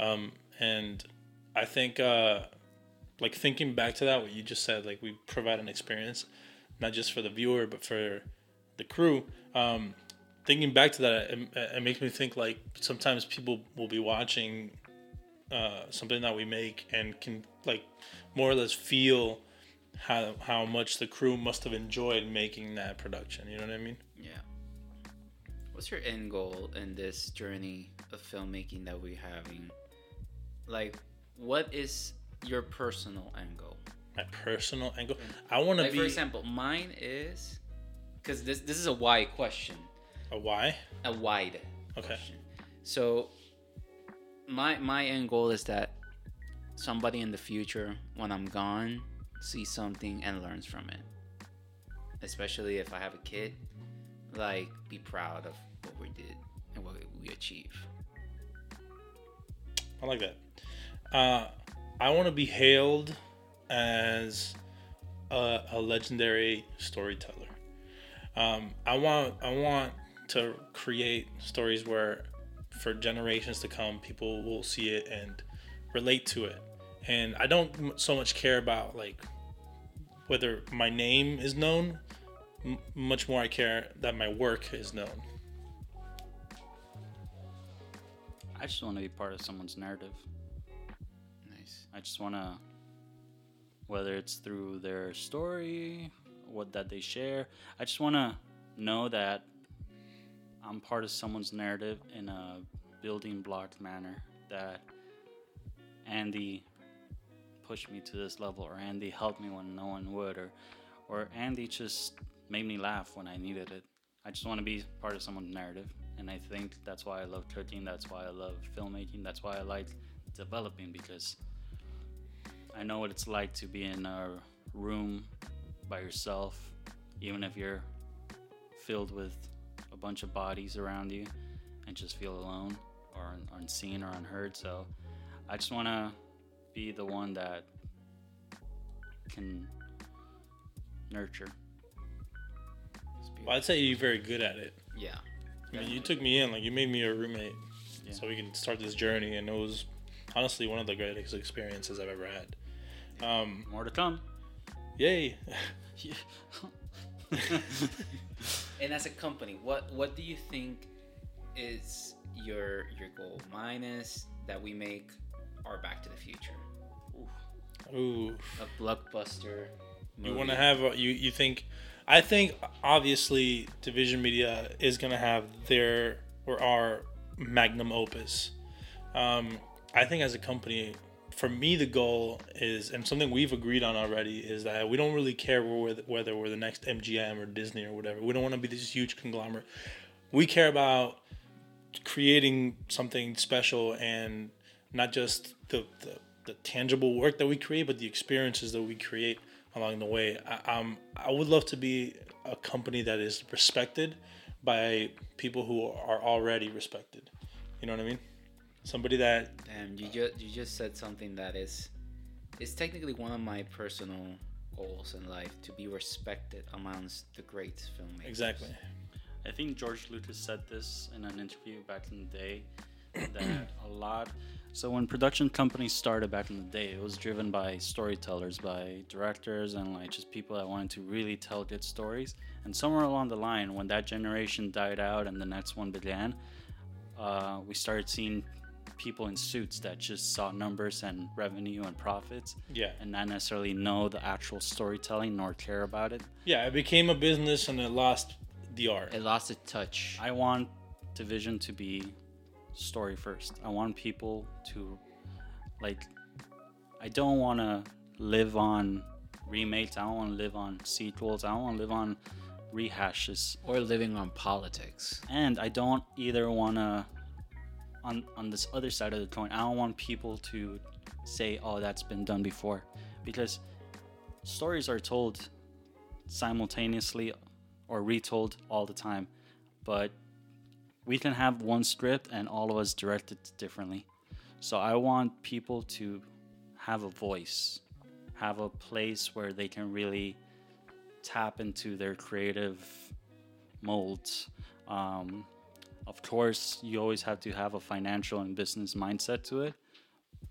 Um, and I think, uh, like, thinking back to that, what you just said, like, we provide an experience, not just for the viewer, but for the crew. Um, thinking back to that, it, it makes me think like sometimes people will be watching uh, something that we make and can like more or less feel how how much the crew must have enjoyed making that production. You know what I mean? Yeah. What's your end goal in this journey of filmmaking that we're having? Like, what is your personal angle. My personal angle. I want to Like, be for example, mine is because this this is a why question, a why? a wide Okay. question. So, my my end goal is that somebody in the future, when I'm gone, sees something and learns from it. Especially if I have a kid, like be proud of what we did and what we achieved. I like that. Uh, I want to be hailed as a, a legendary storyteller. Um, I want I want to create stories where, for generations to come, people will see it and relate to it. And I don't so much care about like whether my name is known. M- much more, I care that my work is known. I just want to be part of someone's narrative. I just want to, whether it's through their story, what that they share, I just want to know that I'm part of someone's narrative in a building block manner. That Andy pushed me to this level, or Andy helped me when no one would, or or Andy just made me laugh when I needed it. I just want to be part of someone's narrative, and I think that's why I love cooking. That's why I love filmmaking. That's why I like developing because I know what it's like to be in a room by yourself, even if you're filled with a bunch of bodies around you and just feel alone or unseen or unheard. So I just want to be the one that can nurture. Well, I'd say you're very good at it. Yeah. I mean, you took me in, like you made me a roommate, Yeah. so we can start this journey, and it was honestly one of the greatest experiences I've ever had. Um, More to come. yay! And as a company, what what do you think is your your goal? Mine is that we make our Back to the Future Ooh, a blockbuster. you want to have a, you? You think? I think obviously Division Media is gonna have their or our magnum opus. Um, I think as a company, for me, the goal is, and something we've agreed on already, is that we don't really care whether we're the, whether we're the next MGM or Disney or whatever. We don't want to be this huge conglomerate. We care about creating something special and not just the, the, the tangible work that we create, but the experiences that we create along the way. I, um, I would love to be a company that is respected by people who are already respected. You know what I mean? Somebody that Damn, you just you just said something that is is technically one of my personal goals in life to be respected amongst the great filmmakers. exactly. I think George Lucas said this in an interview back in the day that a lot. So when production companies started back in the day, it was driven by storytellers, by directors, and like just people that wanted to really tell good stories. And somewhere along the line, when that generation died out and the next one began, uh, we started seeing people in suits that just saw numbers and revenue and profits, Yeah. and not necessarily know the actual storytelling nor care about it. Yeah, it became a business and it lost the art. It lost its touch. I want Division to be story first. I want people to like I don't want to live on remakes. I don't want to live on sequels. I don't want to live on rehashes. or living on politics. And I don't either want to on on this other side of the coin. I don't want people to say, "Oh, that's been done before." Because stories are told simultaneously or retold all the time. But we can have one script and all of us direct it differently. So I want people to have a voice, have a place where they can really tap into their creative molds. Um, of course, you always have to have a financial and business mindset to it,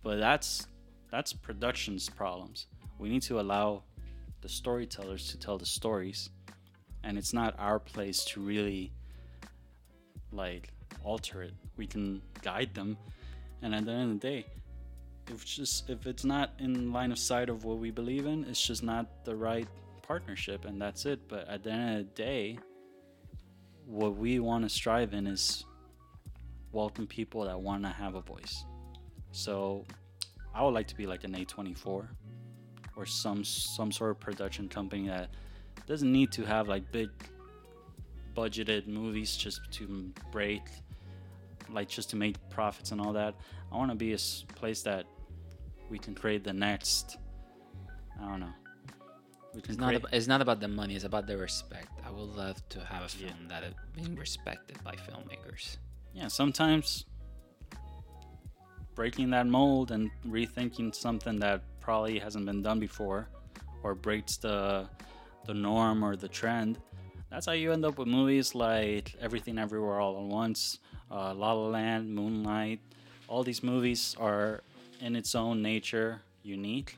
but that's that's production's problems. We need to allow the storytellers to tell the stories, and it's not our place to really like alter it. We can guide them, and at the end of the day, if just if it's not in line of sight of what we believe in, it's just not the right partnership, and that's it. But at the end of the day, what we want to strive in is welcome people that want to have a voice. So, I would like to be like an A24 or some some sort of production company that doesn't need to have like big budgeted movies just to break like just to make profits and all that i want to be a place that we can create the next i don't know we can It's not, about, it's not about the money, it's about the respect. I would love to have a Yeah. film that is being respected by filmmakers. yeah sometimes breaking that mold and rethinking something that probably hasn't been done before or breaks the the norm or the trend that's how you end up with movies like everything everywhere all at once uh, la la land moonlight all these movies are in its own nature unique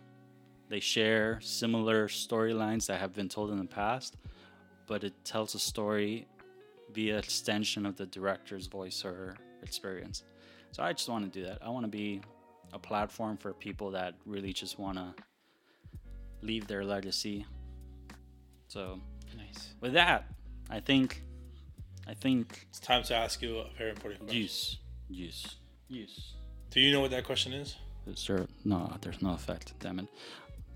they share similar storylines that have been told in the past but it tells a story via extension of the director's voice or experience. So I just want to do that. I want to be a platform for people that really just want to leave their legacy. So Nice. with that, I think, I think It's time to ask you a very important question. use, use, use. Do you know what that question is? Sir, no? There's no effect. Damn it.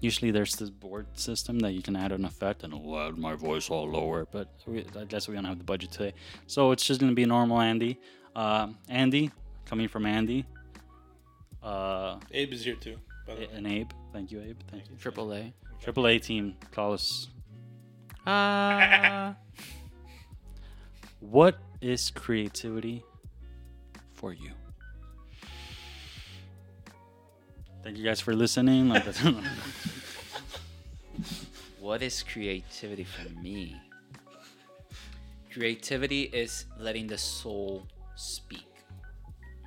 Usually there's this board system that you can add an effect and it'll add my voice all lower, but we, I guess we don't have the budget today. So it's just gonna be normal Andy. Uh, Andy, coming from Andy. Uh, Abe is here too. By the way. and Abe. Thank you, Abe. Thank you. Triple A. Triple A team, call us. Ah. What is creativity for you? Thank you guys for listening. What is creativity for me? Creativity is letting the soul speak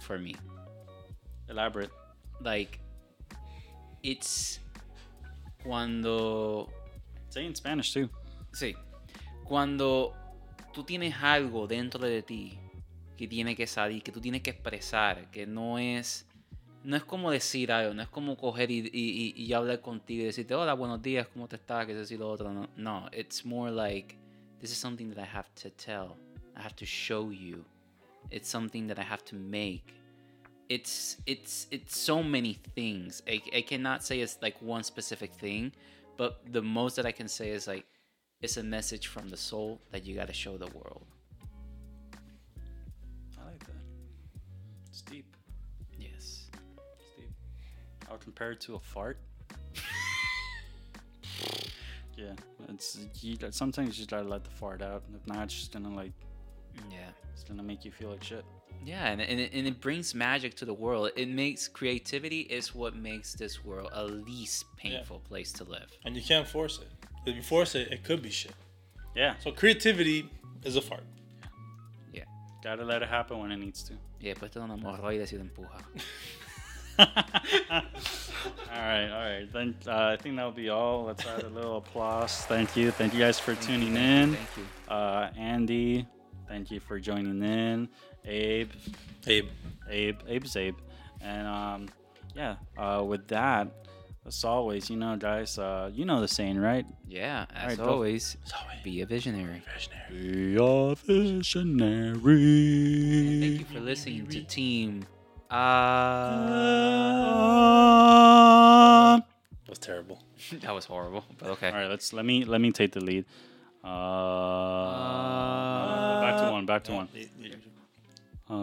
for me. elaborate. Like, it's cuando. Say in Spanish too. Sí. Cuando tú tienes algo dentro de ti que tiene que salir, que tú tienes que expresar, que no es. No es como decir algo, no es como coger y, y, y- hablar contigo y decirte, hola, buenos días, ¿cómo te estás? Que y lo otro. No, no, it's more like, this is something that I have to tell. I have to show you. It's something that I have to make. It's it's it's so many things. I, I cannot say it's like one specific thing, but the most that I can say is like it's a message from the soul that you got to show the world. I would compare it to a fart. yeah, it's you, sometimes you just gotta let the fart out. If not, it's just gonna like Yeah. it's gonna make you feel like shit. Yeah, and, and, it, and it brings magic to the world. It makes creativity is what makes this world a least painful place to live. And you can't force it. If you force it, it could be shit. Yeah, So creativity is a fart. Yeah. gotta let it happen when it needs to. Y después te da una hemorroide si te empuja. all right, all right. Then uh, I think that'll be all. Let's add a little applause. Thank you, thank you guys for tuning in. Thank you. Uh, Andy, thank you for joining in. Abe, Abe. Abe, Abe's Abe, and um, yeah. Uh, with that, as always, you know, guys, uh, you know the saying, right? Yeah, as right, go- always, always. be a visionary. Visionary. Be a visionary. Thank you for listening to Team. Uh, Uh, That was terrible. that was horrible, but okay. All right, let's let me let me take the lead. Uh, back to one. Back to one. Yeah, yeah. Uh,